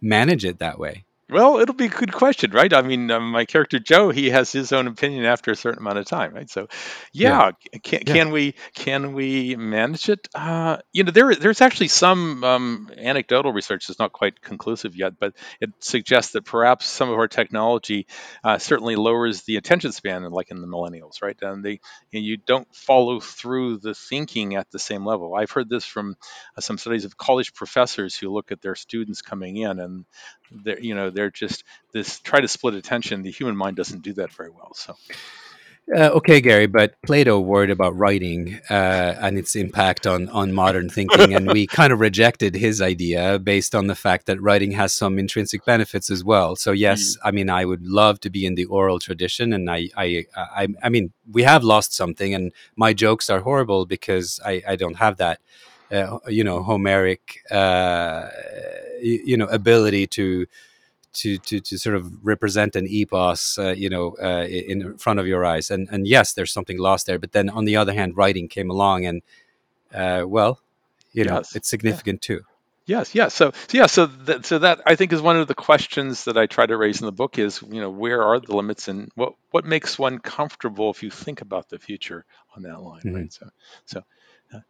manage it that way well, it'll be a good question, right? I mean, um, my character Joe, he has his own opinion after a certain amount of time, right? So, yeah, yeah. Can, yeah. can we can we manage it? Uh, you know, there there's actually some um, anecdotal research that's not quite conclusive yet, but it suggests that perhaps some of our technology uh, certainly lowers the attention span, like in the millennials, right? And they and you don't follow through the thinking at the same level. I've heard this from uh, some studies of college professors who look at their students coming in, and they're you know they're just this try to split attention. The human mind doesn't do that very well. So. Uh, okay, Gary, but Plato worried about writing uh, and its impact on, on modern thinking, and we kind of rejected his idea based on the fact that writing has some intrinsic benefits as well. So, yes, mm. I mean, I would love to be in the oral tradition, and I, I, I, I mean, we have lost something, and my jokes are horrible because I, I don't have that, uh, you know, Homeric, uh, you know, ability to to to to sort of represent an epos, uh, you know, uh, in front of your eyes. And and yes, there's something lost there. But then on the other hand, writing came along, and uh, well, you know, yes. it's significant yeah. too. Yes, yes. So, so yeah, so that, so that I think is one of the questions that I try to raise in the book is, you know, where are the limits and what what makes one comfortable if you think about the future on that line, mm-hmm. right? So, so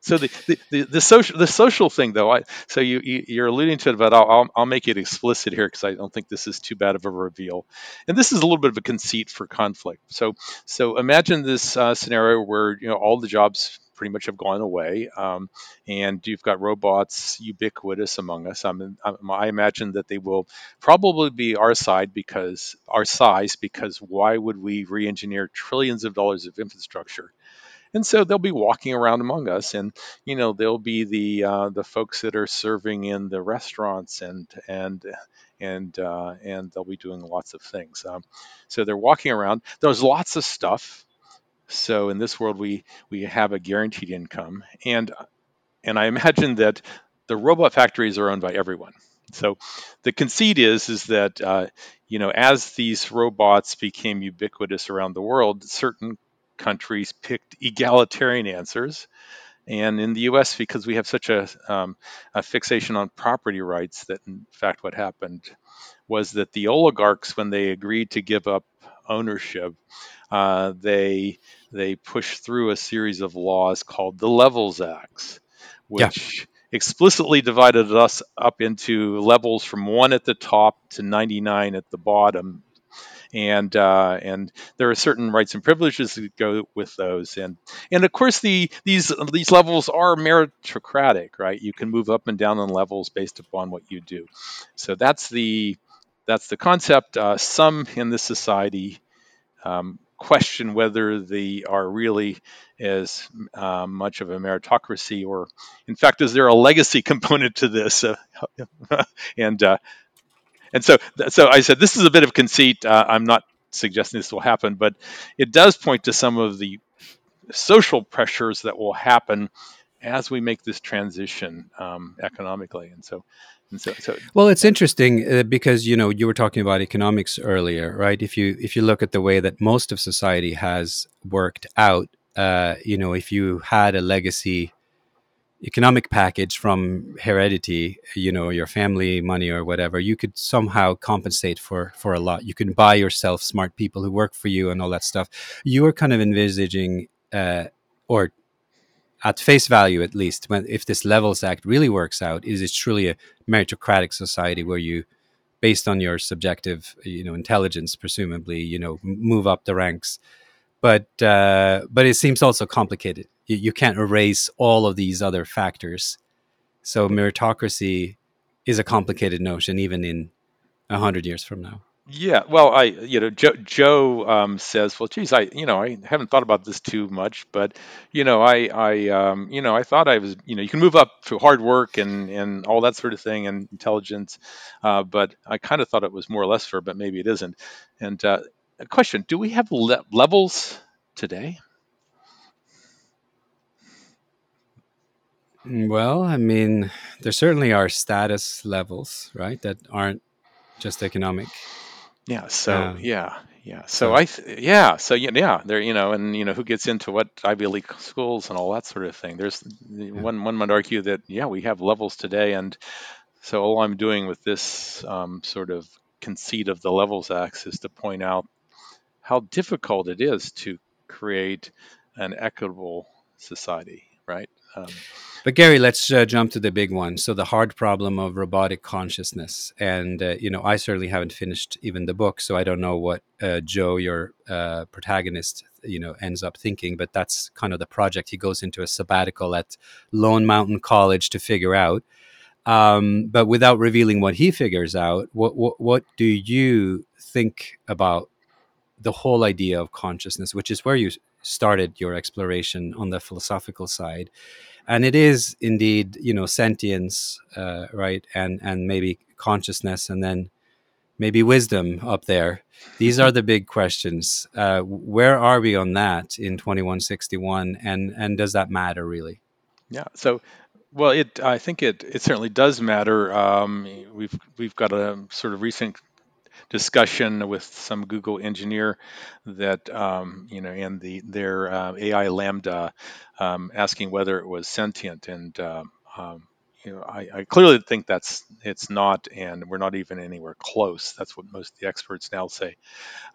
so the, the, the, the, social the social thing though, I, so you, you are alluding to it, but I'll, I'll, I'll make it explicit here because I don't think this is too bad of a reveal, and this is a little bit of a conceit for conflict. So so imagine this uh, scenario where you know all the jobs pretty much have gone away, um, and you've got robots ubiquitous among us. I, mean, I imagine that they will probably be our side because our size because why would we re-engineer trillions of dollars of infrastructure? And so they'll be walking around among us and you know they'll be the uh, the folks that are serving in the restaurants and and and uh, and they'll be doing lots of things. Um, so they're walking around. There's lots of stuff. So in this world we we have a guaranteed income. And and i imagine that the robot factories are owned by everyone. So the conceit is is that uh, you know as these robots became ubiquitous around the world certain countries picked egalitarian answers. And in the US, because we have such a, um, a fixation on property rights, that in fact what happened was that the oligarchs, when they agreed to give up ownership, uh, they they pushed through a series of laws called the Levels Acts, which yeah. explicitly divided us up into levels from one at the top to 99 at the bottom and uh, and there are certain rights and privileges that go with those, and and of course the these these levels are meritocratic, right? You can move up and down in levels based upon what you do. So that's the that's the concept. Uh, some in this society um, question whether they are really as uh, much of a meritocracy, or in fact, is there a legacy component to this? Uh, and uh, and so, so I said, this is a bit of conceit. Uh, I'm not suggesting this will happen, but it does point to some of the social pressures that will happen as we make this transition um, economically. And so, and so, so, well, it's interesting uh, because you know you were talking about economics earlier, right? If you if you look at the way that most of society has worked out, uh, you know, if you had a legacy economic package from heredity you know your family money or whatever you could somehow compensate for for a lot. You can buy yourself smart people who work for you and all that stuff. You are kind of envisaging uh, or at face value at least when if this levels act really works out is it truly a meritocratic society where you based on your subjective you know intelligence presumably you know move up the ranks? But uh, but it seems also complicated you, you can't erase all of these other factors. So meritocracy is a complicated notion, even in a hundred years from now. Yeah, well, I, you know, Joe, Joe um, says, well, geez, I, you know, I haven't thought about this too much, but, you know, I, I, um, you know, I thought I was, you know, you can move up through hard work and and all that sort of thing and intelligence, uh, but I kind of thought it was more or less fair, but maybe it isn't. And uh, a question: Do we have le- levels today? Well, I mean, there certainly are status levels, right, that aren't just economic. Yeah. So yeah, yeah. So so I th- yeah. So yeah, yeah. There, you know, and you know, who gets into what Ivy League schools and all that sort of thing. There's yeah. one one might argue that yeah, we have levels today, and so all I'm doing with this um, sort of conceit of the levels acts is to point out how difficult it is to create an equitable society, right? Um, But Gary, let's uh, jump to the big one. So the hard problem of robotic consciousness, and uh, you know, I certainly haven't finished even the book, so I don't know what uh, Joe, your uh, protagonist, you know, ends up thinking. But that's kind of the project. He goes into a sabbatical at Lone Mountain College to figure out. Um, but without revealing what he figures out, what, what what do you think about the whole idea of consciousness, which is where you started your exploration on the philosophical side? and it is indeed you know sentience uh, right and and maybe consciousness and then maybe wisdom up there these are the big questions uh, where are we on that in 2161 and and does that matter really yeah. So well, it I think it it certainly does matter. Um, we've we've got a sort of recent discussion with some Google engineer that um, you know, and the their uh, AI LaMDA um, asking whether it was sentient, and um, um, you know, I, I clearly think that's it's not, and we're not even anywhere close. That's what most of the experts now say.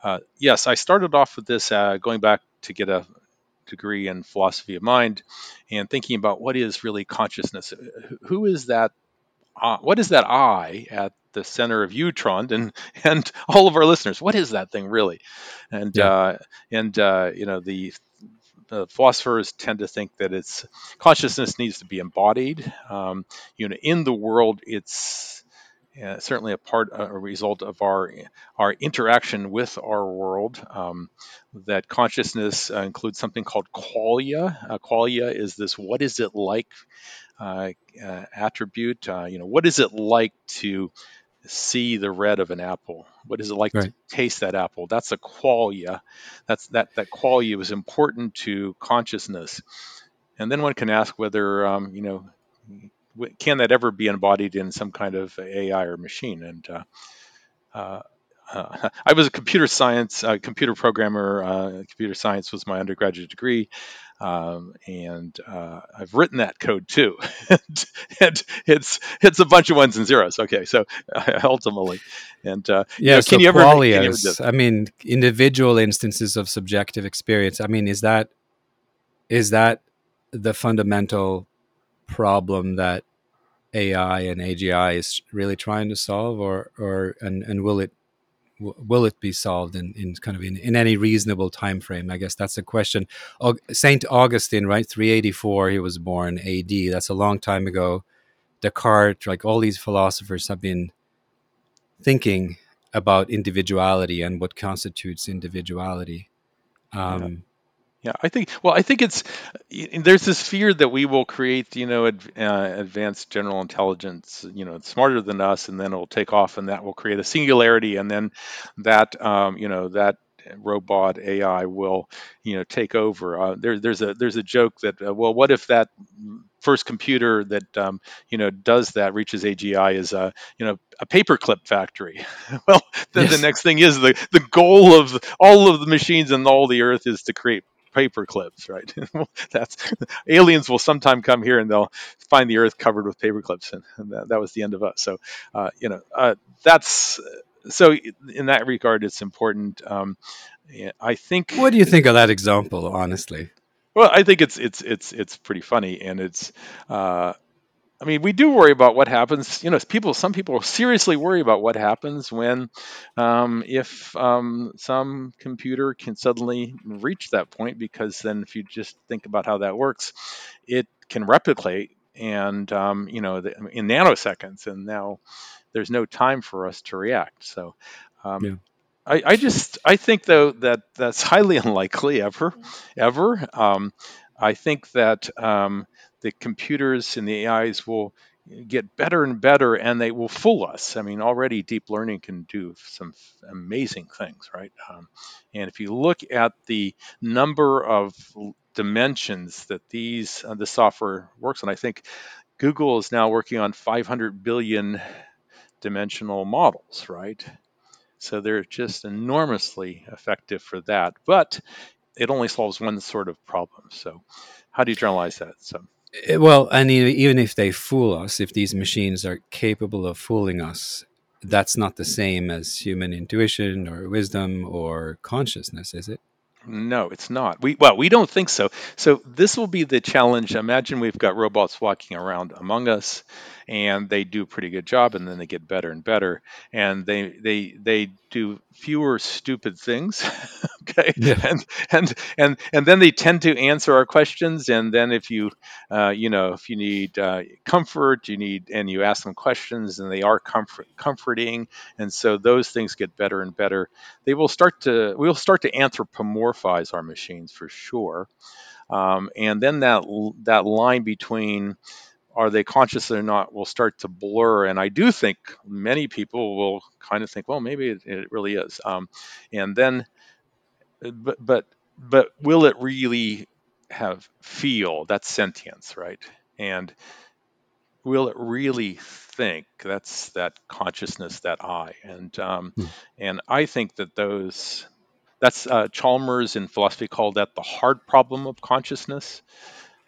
Uh, yes, I started off with this uh, going back to get a degree in philosophy of mind and thinking about what is really consciousness. Who is that uh, what is that I at the center of you, Trond, and and all of our listeners? What is that thing really? And yeah uh, and uh, you know the philosophers tend to think that it's consciousness needs to be embodied. Um, you know, in the world, it's uh, certainly a part, a result of our our interaction with our world. Um, that consciousness uh, includes something called qualia. Uh, qualia is this: what is it like uh, uh, attribute. Uh, you know, what is it like to see the red of an apple? What is it like to taste that apple? That's a qualia. That's that that qualia is important to consciousness. And then one can ask whether um, you know can that ever be embodied in some kind of AI or machine? And uh, uh, uh, I was a computer science, uh, computer programmer. Uh, computer science was my undergraduate degree, um, and uh, I've written that code too. and, and it's it's a bunch of ones and zeros. Okay, so ultimately, and uh, you yeah know, can so you ever can you ever do? i mean individual instances of subjective experience i mean is that is that the fundamental problem that ai and agi is really trying to solve or or and and will it w- will it be solved in, in kind of in, in any reasonable time frame i guess that's the question. Saint augustine right 384 he was born ad that's a long time ago. Descartes like all these philosophers have been thinking about individuality and what constitutes individuality. Um, Yeah, I think. Well, I think it's there's this fear that we will create, you know, ad, uh, advanced general intelligence, you know, smarter than us, and then it'll take off, and that will create a singularity, and then that, um, you know, that robot AI will, you know, take over. Uh, there, there's a there's a joke that, uh, well, what if that first computer that um, you know does that reaches AGI is a you know a paperclip factory. well, then the next thing is the the goal of all of the machines and all the Earth is to create paper clips, right? That's aliens will sometime come here and they'll find the Earth covered with paper clips, and, and that, that was the end of us. So, uh, you know, uh, that's so in that regard, it's important. Um, yeah, I think what do you think of that example honestly well, I think it's it's it's it's pretty funny, and it's. Uh, I mean, we do worry about what happens. You know, people. Some people seriously worry about what happens when, um, if um, some computer can suddenly reach that point, because then, if you just think about how that works, it can replicate, and um, you know, the, in nanoseconds, and now there's no time for us to react. So, Um, yeah. I, I, just I think though that that's highly unlikely ever, ever. Um, I think that um, the computers and the AIs will get better and better and they will fool us. I mean, already deep learning can do some amazing things, right? Um, and if you look at the number of dimensions that these uh, the software works on, I think Google is now working on 500 billion dimensional models, right? So they're just enormously effective for that. But it only solves one sort of problem. So how do you generalize that? So Eh, well, and even if they fool us, if these machines are capable of fooling us, that's not the same as human intuition or wisdom or consciousness, is it? No, it's not. We well, we don't think so. So this will be the challenge. Imagine we've got robots walking around among us, and they do a pretty good job, and then they get better and better, and they they they do fewer stupid things. okay, yeah. and and and and then they tend to answer our questions, and then if you uh, you know if you need uh, comfort, you need and you ask them questions, and they are comfort comforting, and so those things get better and better. They will start to we will start to anthropomorphize our machines for sure. Um, and then that that line between are they conscious or not will start to blur. And i do think many people will kind of think well maybe it, it really is. Um, and then but but but will it really have feel? That's sentience right? And will it really think? That's that consciousness that i. And um, hmm. and i think that those that's uh, chalmers in philosophy called that the hard problem of consciousness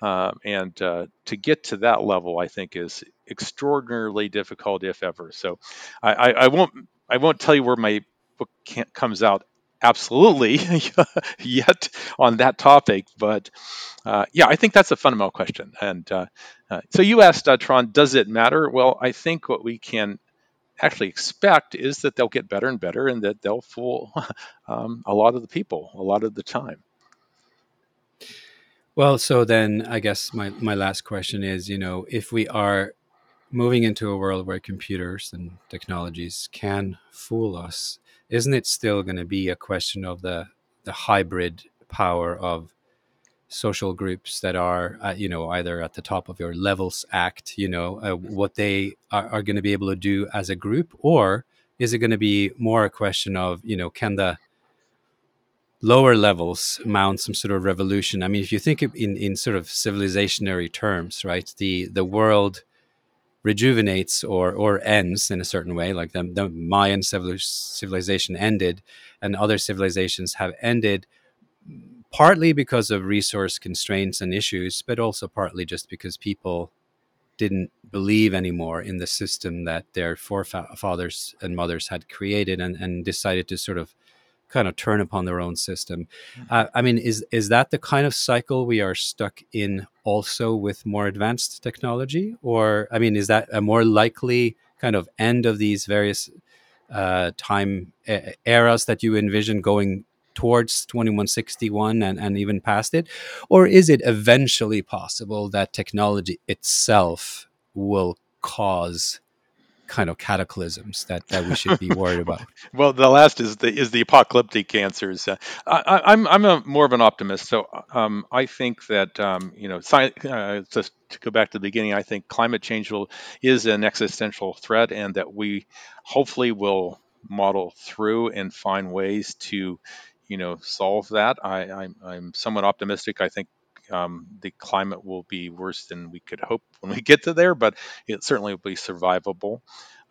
uh, and uh, to get to that level, I think is extraordinarily difficult, if ever. So I, I, I won't I won't tell you where my book comes out absolutely yet on that topic, but uh, yeah, I think that's a fundamental question. And uh, uh, so you asked uh, Trond, does it matter? Well, I think what we can actually expect is that they'll get better and better, and that they'll fool um, a lot of the people a lot of the time. Well, so then I guess my, my last question is, you know, if we are moving into a world where computers and technologies can fool us, isn't it still going to be a question of the the hybrid power of social groups that are, uh, you know, either at the top of your levels act, you know, uh, what they are, are going to be able to do as a group, or is it going to be more a question of, you know, can the lower levels mount some sort of revolution. I mean, if you think in, in sort of civilizationary terms, right, the, the world rejuvenates or, or ends in a certain way, like the, the Mayan civilization ended and other civilizations have ended partly because of resource constraints and issues, but also partly just because people didn't believe anymore in the system that their forefathers and mothers had created and, and decided to sort of kind of turn upon their own system. Uh, I mean, is is that the kind of cycle we are stuck in also with more advanced technology, or I mean, is that a more likely kind of end of these various uh, time eras that you envision going towards 2161 and, and even past it? Or is it eventually possible that technology itself will cause kind of cataclysms that, that we should be worried about? well, the last is the is the apocalyptic cancers. Uh, I, am I'm, I'm a more of an optimist, so um, I think that um, you know, science, uh, just to go back to the beginning, I think climate change will is an existential threat, and that we hopefully will model through and find ways to you know solve that. I, I'm, I'm somewhat optimistic. I think um, the climate will be worse than we could hope when we get to there, but it certainly will be survivable.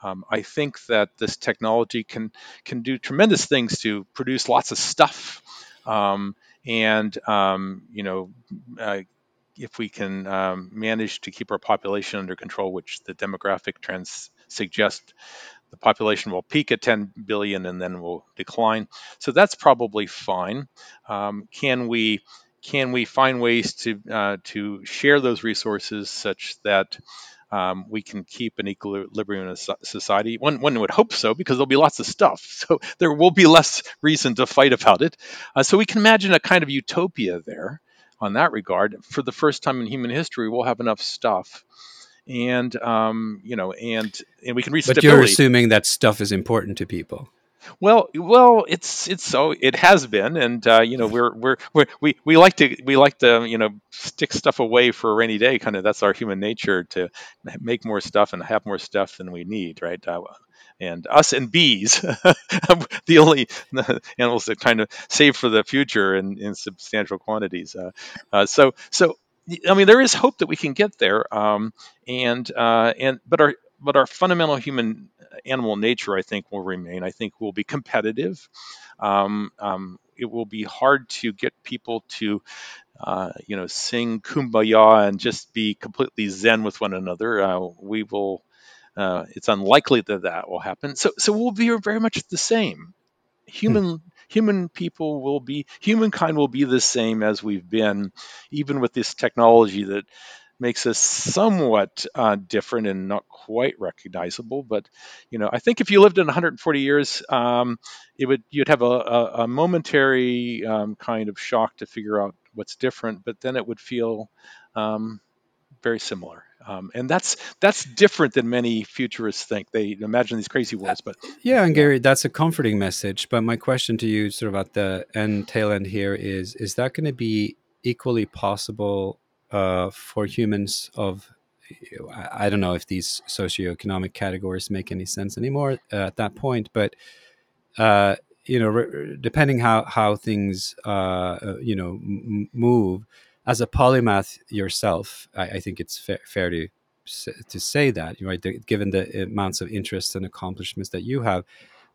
Um, I think that this technology can can do tremendous things to produce lots of stuff, um, and um, you know. Uh, if we can um, manage to keep our population under control, which the demographic trends suggest, the population will peak at 10 billion and then will decline. So that's probably fine. Um, can we can we find ways to uh, to share those resources such that um, we can keep an equilibrium in society. One, one would hope so because there'll be lots of stuff. So there will be less reason to fight about it. Uh, so we can imagine a kind of utopia there on that regard. For the first time in human history, we'll have enough stuff. And um, you know, and and we can reach. But stability. you're assuming that stuff is important to people. Well, well, it's it's so it has been, and uh, you know we're, we're we're we we like to we like to you know stick stuff away for a rainy day. Kind of that's our human nature to make more stuff and have more stuff than we need, right? Uh, and us and bees, the only animals that kind of save for the future in, in substantial quantities. Uh, uh, so so I mean there is hope that we can get there, um, and uh, and but our but our fundamental human animal nature, I think, will remain. I think we'll be competitive. Um, um, it will be hard to get people to, uh, you know, sing "Kumbaya" and just be completely zen with one another. Uh, we will. Uh, it's unlikely that that will happen. So, so we'll be very much the same. Human hmm. human people will be humankind will be the same as we've been, even with this technology that makes us somewhat uh, different and not quite recognizable. But you know, I think if you lived in 140 years, um, it would you'd have a, a, a momentary um, kind of shock to figure out what's different, but then it would feel um, very similar. Um, and that's that's different than many futurists think. They imagine these crazy worlds, but yeah, and Gary, that's a comforting message. But my question to you, sort of at the end tail end here, is: is that going to be equally possible uh, for humans of I don't know if these socioeconomic categories make any sense anymore uh, at that point, but uh, you know, re- depending how how things uh, uh you know m- move, as a polymath yourself, I, I think it's fa- fair to to say that right. The, given the amounts of interest and accomplishments that you have,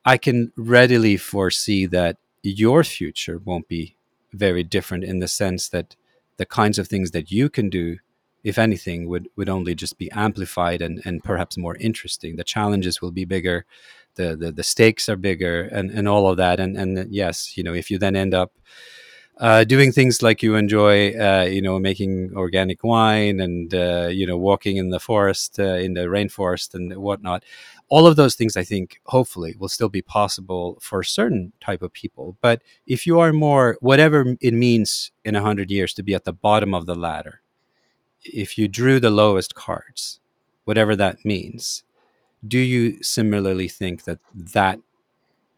I can readily foresee that your future won't be very different in the sense that the kinds of things that you can do if anything would would only just be amplified and and perhaps more interesting. The challenges will be bigger the the, the stakes are bigger and and all of that. And and yes you know if you then end up uh, doing things like you enjoy, uh, you know, making organic wine and uh, you know, walking in the forest, uh, in the rainforest, and whatnot. All of those things i think hopefully will still be possible for certain type of people. But if you are more whatever it means in a 100 years to be at the bottom of the ladder if you drew the lowest cards whatever that means do you similarly think that that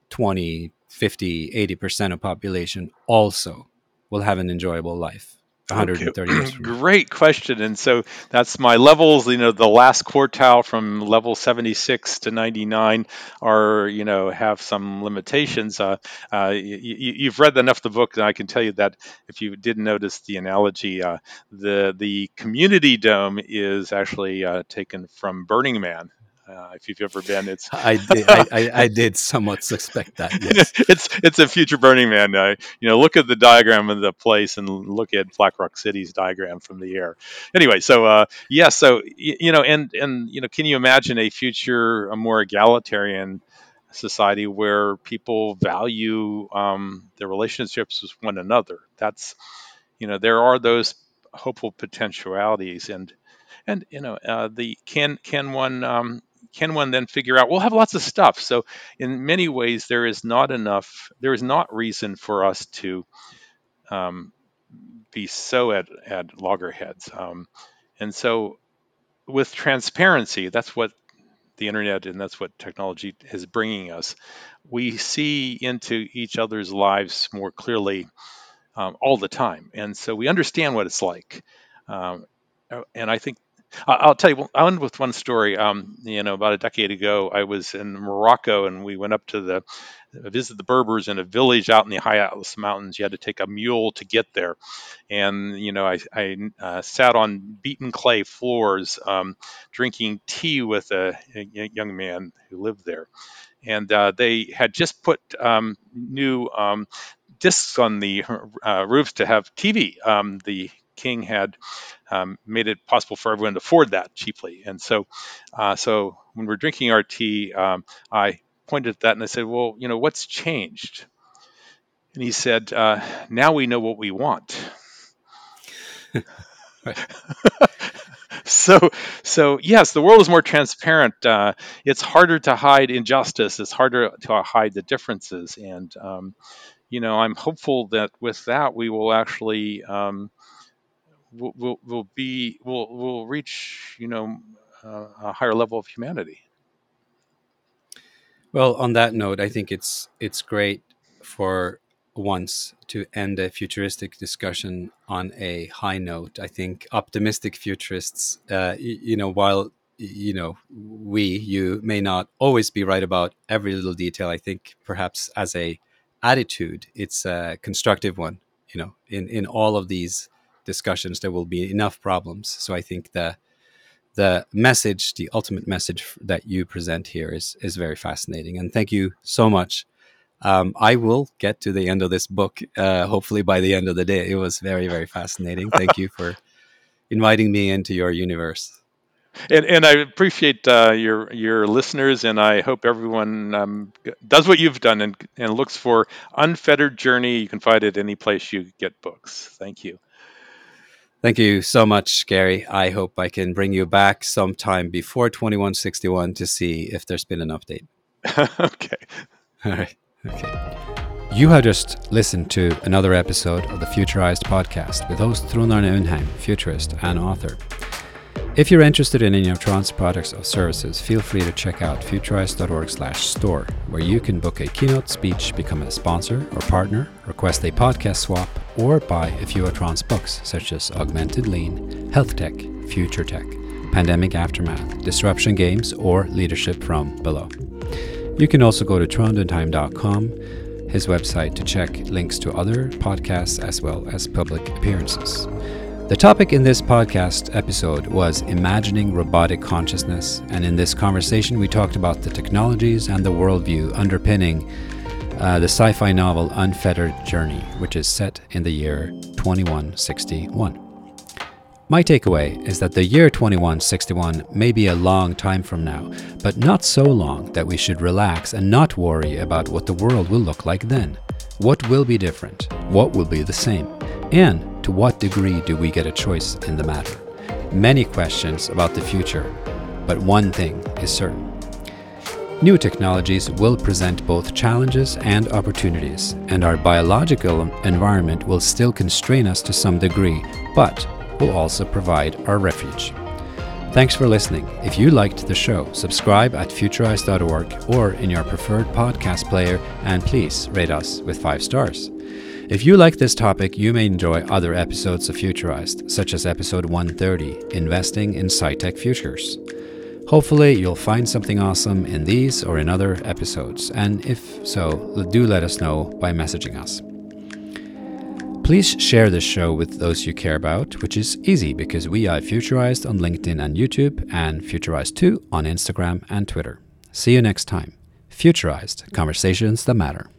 20 50 80% of population also will have an enjoyable life 130 okay. years. Great question. And so that's my levels. You know, the last quartile from level 76 to 99 are, you know, have some limitations. Uh, uh, you, have read enough of the book, and I can tell you that if you didn't notice the analogy, uh, the the community dome is actually uh, taken from Burning Man. Uh, if you've ever been, it's I did I, I, I, did somewhat suspect that. Yes. it's it's a future Burning Man. Uh, you know, look at the diagram of the place and look at Black Rock City's diagram from the air. Anyway, so uh, yeah, so you, you know, and and you know, can you imagine a future, a more egalitarian society where people value um, their relationships with one another? That's you know, there are those hopeful potentialities and and you know uh, the can can one um, can one then figure out we'll have lots of stuff. So in many ways there is not enough there is not reason for us to um, be so at, at loggerheads. Um, and so with transparency that's what the internet and that's what technology is bringing us. We see into each other's lives more clearly um, all the time. And so we understand what it's like. Um, and i think I'll tell you. I'll end with one story. Um, you know, about a decade ago, I was in Morocco, and we went up to the visit the Berbers in a village out in the high Atlas Mountains. You had to take a mule to get there, and you know, I, I uh, sat on beaten clay floors, um, drinking tea with a, a, young man who lived there, and uh, they had just put um, new um, discs on the uh, roofs to have TV. Um, the king had um, made it possible for everyone to afford that cheaply. And so, uh, so when we're drinking our tea, um, I pointed at that and I said, "Well, you know, what's changed?" And he said, uh, "Now we know what we want." so so yes the world is more transparent uh, it's harder to hide injustice it's harder to hide the differences and um, you know i'm hopeful that with that we will actually um, will, will, will be will will reach you know uh, a higher level of humanity. Well, on that note, I think it's it's great for once to end a futuristic discussion on a high note. I think optimistic futurists, uh, you know, while you know we you may not always be right about every little detail. I think perhaps as a attitude, it's a constructive one. You know, in in all of these discussions, there will be enough problems. So I think the the message, the ultimate message that you present here is is very fascinating. And thank you so much. Um, I will get to the end of this book, uh, hopefully by the end of the day. It was very, very fascinating. Thank you for inviting me into your universe. And, and I appreciate uh, your your listeners, and I hope everyone um, does what you've done and, and looks for Unfettered Journey. You can find it any place you get books. Thank you. Thank you so much, Gary. I hope I can bring you back sometime before 2161 to see if there's been an update. okay. All right. Okay. You have just listened to another episode of the Futurized podcast with host Trond Arne Undheim, futurist and author. If you're interested in any of Trond's products or services, feel free to check out futurized.org/store, where you can book a keynote speech, become a sponsor or partner, request a podcast swap, or buy a few of Trond's books, such as Augmented Lean, Health Tech, Future Tech, Pandemic Aftermath, Disruption Games, or Leadership from Below. You can also go to trondundheim.com, his website, to check links to other podcasts as well as public appearances. The topic in this podcast episode was imagining robotic consciousness, and in this conversation, we talked about the technologies and the worldview underpinning uh, the sci fi novel Unfettered Journey, which is set in the year 2161. My takeaway is that the year 2161 may be a long time from now, but not so long that we should relax and not worry about what the world will look like then. What will be different? What will be the same? And to what degree do we get a choice in the matter? Many questions about the future, but one thing is certain. New technologies will present both challenges and opportunities, and our biological environment will still constrain us to some degree, but will also provide our refuge. Thanks for listening. If you liked the show, subscribe at futurized.org or in your preferred podcast player, and please rate us with five stars. If you like this topic, you may enjoy other episodes of Futurized, such as episode 130 Investing in SciTech Futures. Hopefully, you'll find something awesome in these or in other episodes, and if so, do let us know by messaging us. Please share this show with those you care about, which is easy because we are Futurized on LinkedIn and YouTube, and Futurized2 on Instagram and Twitter. See you next time. Futurized Conversations That Matter.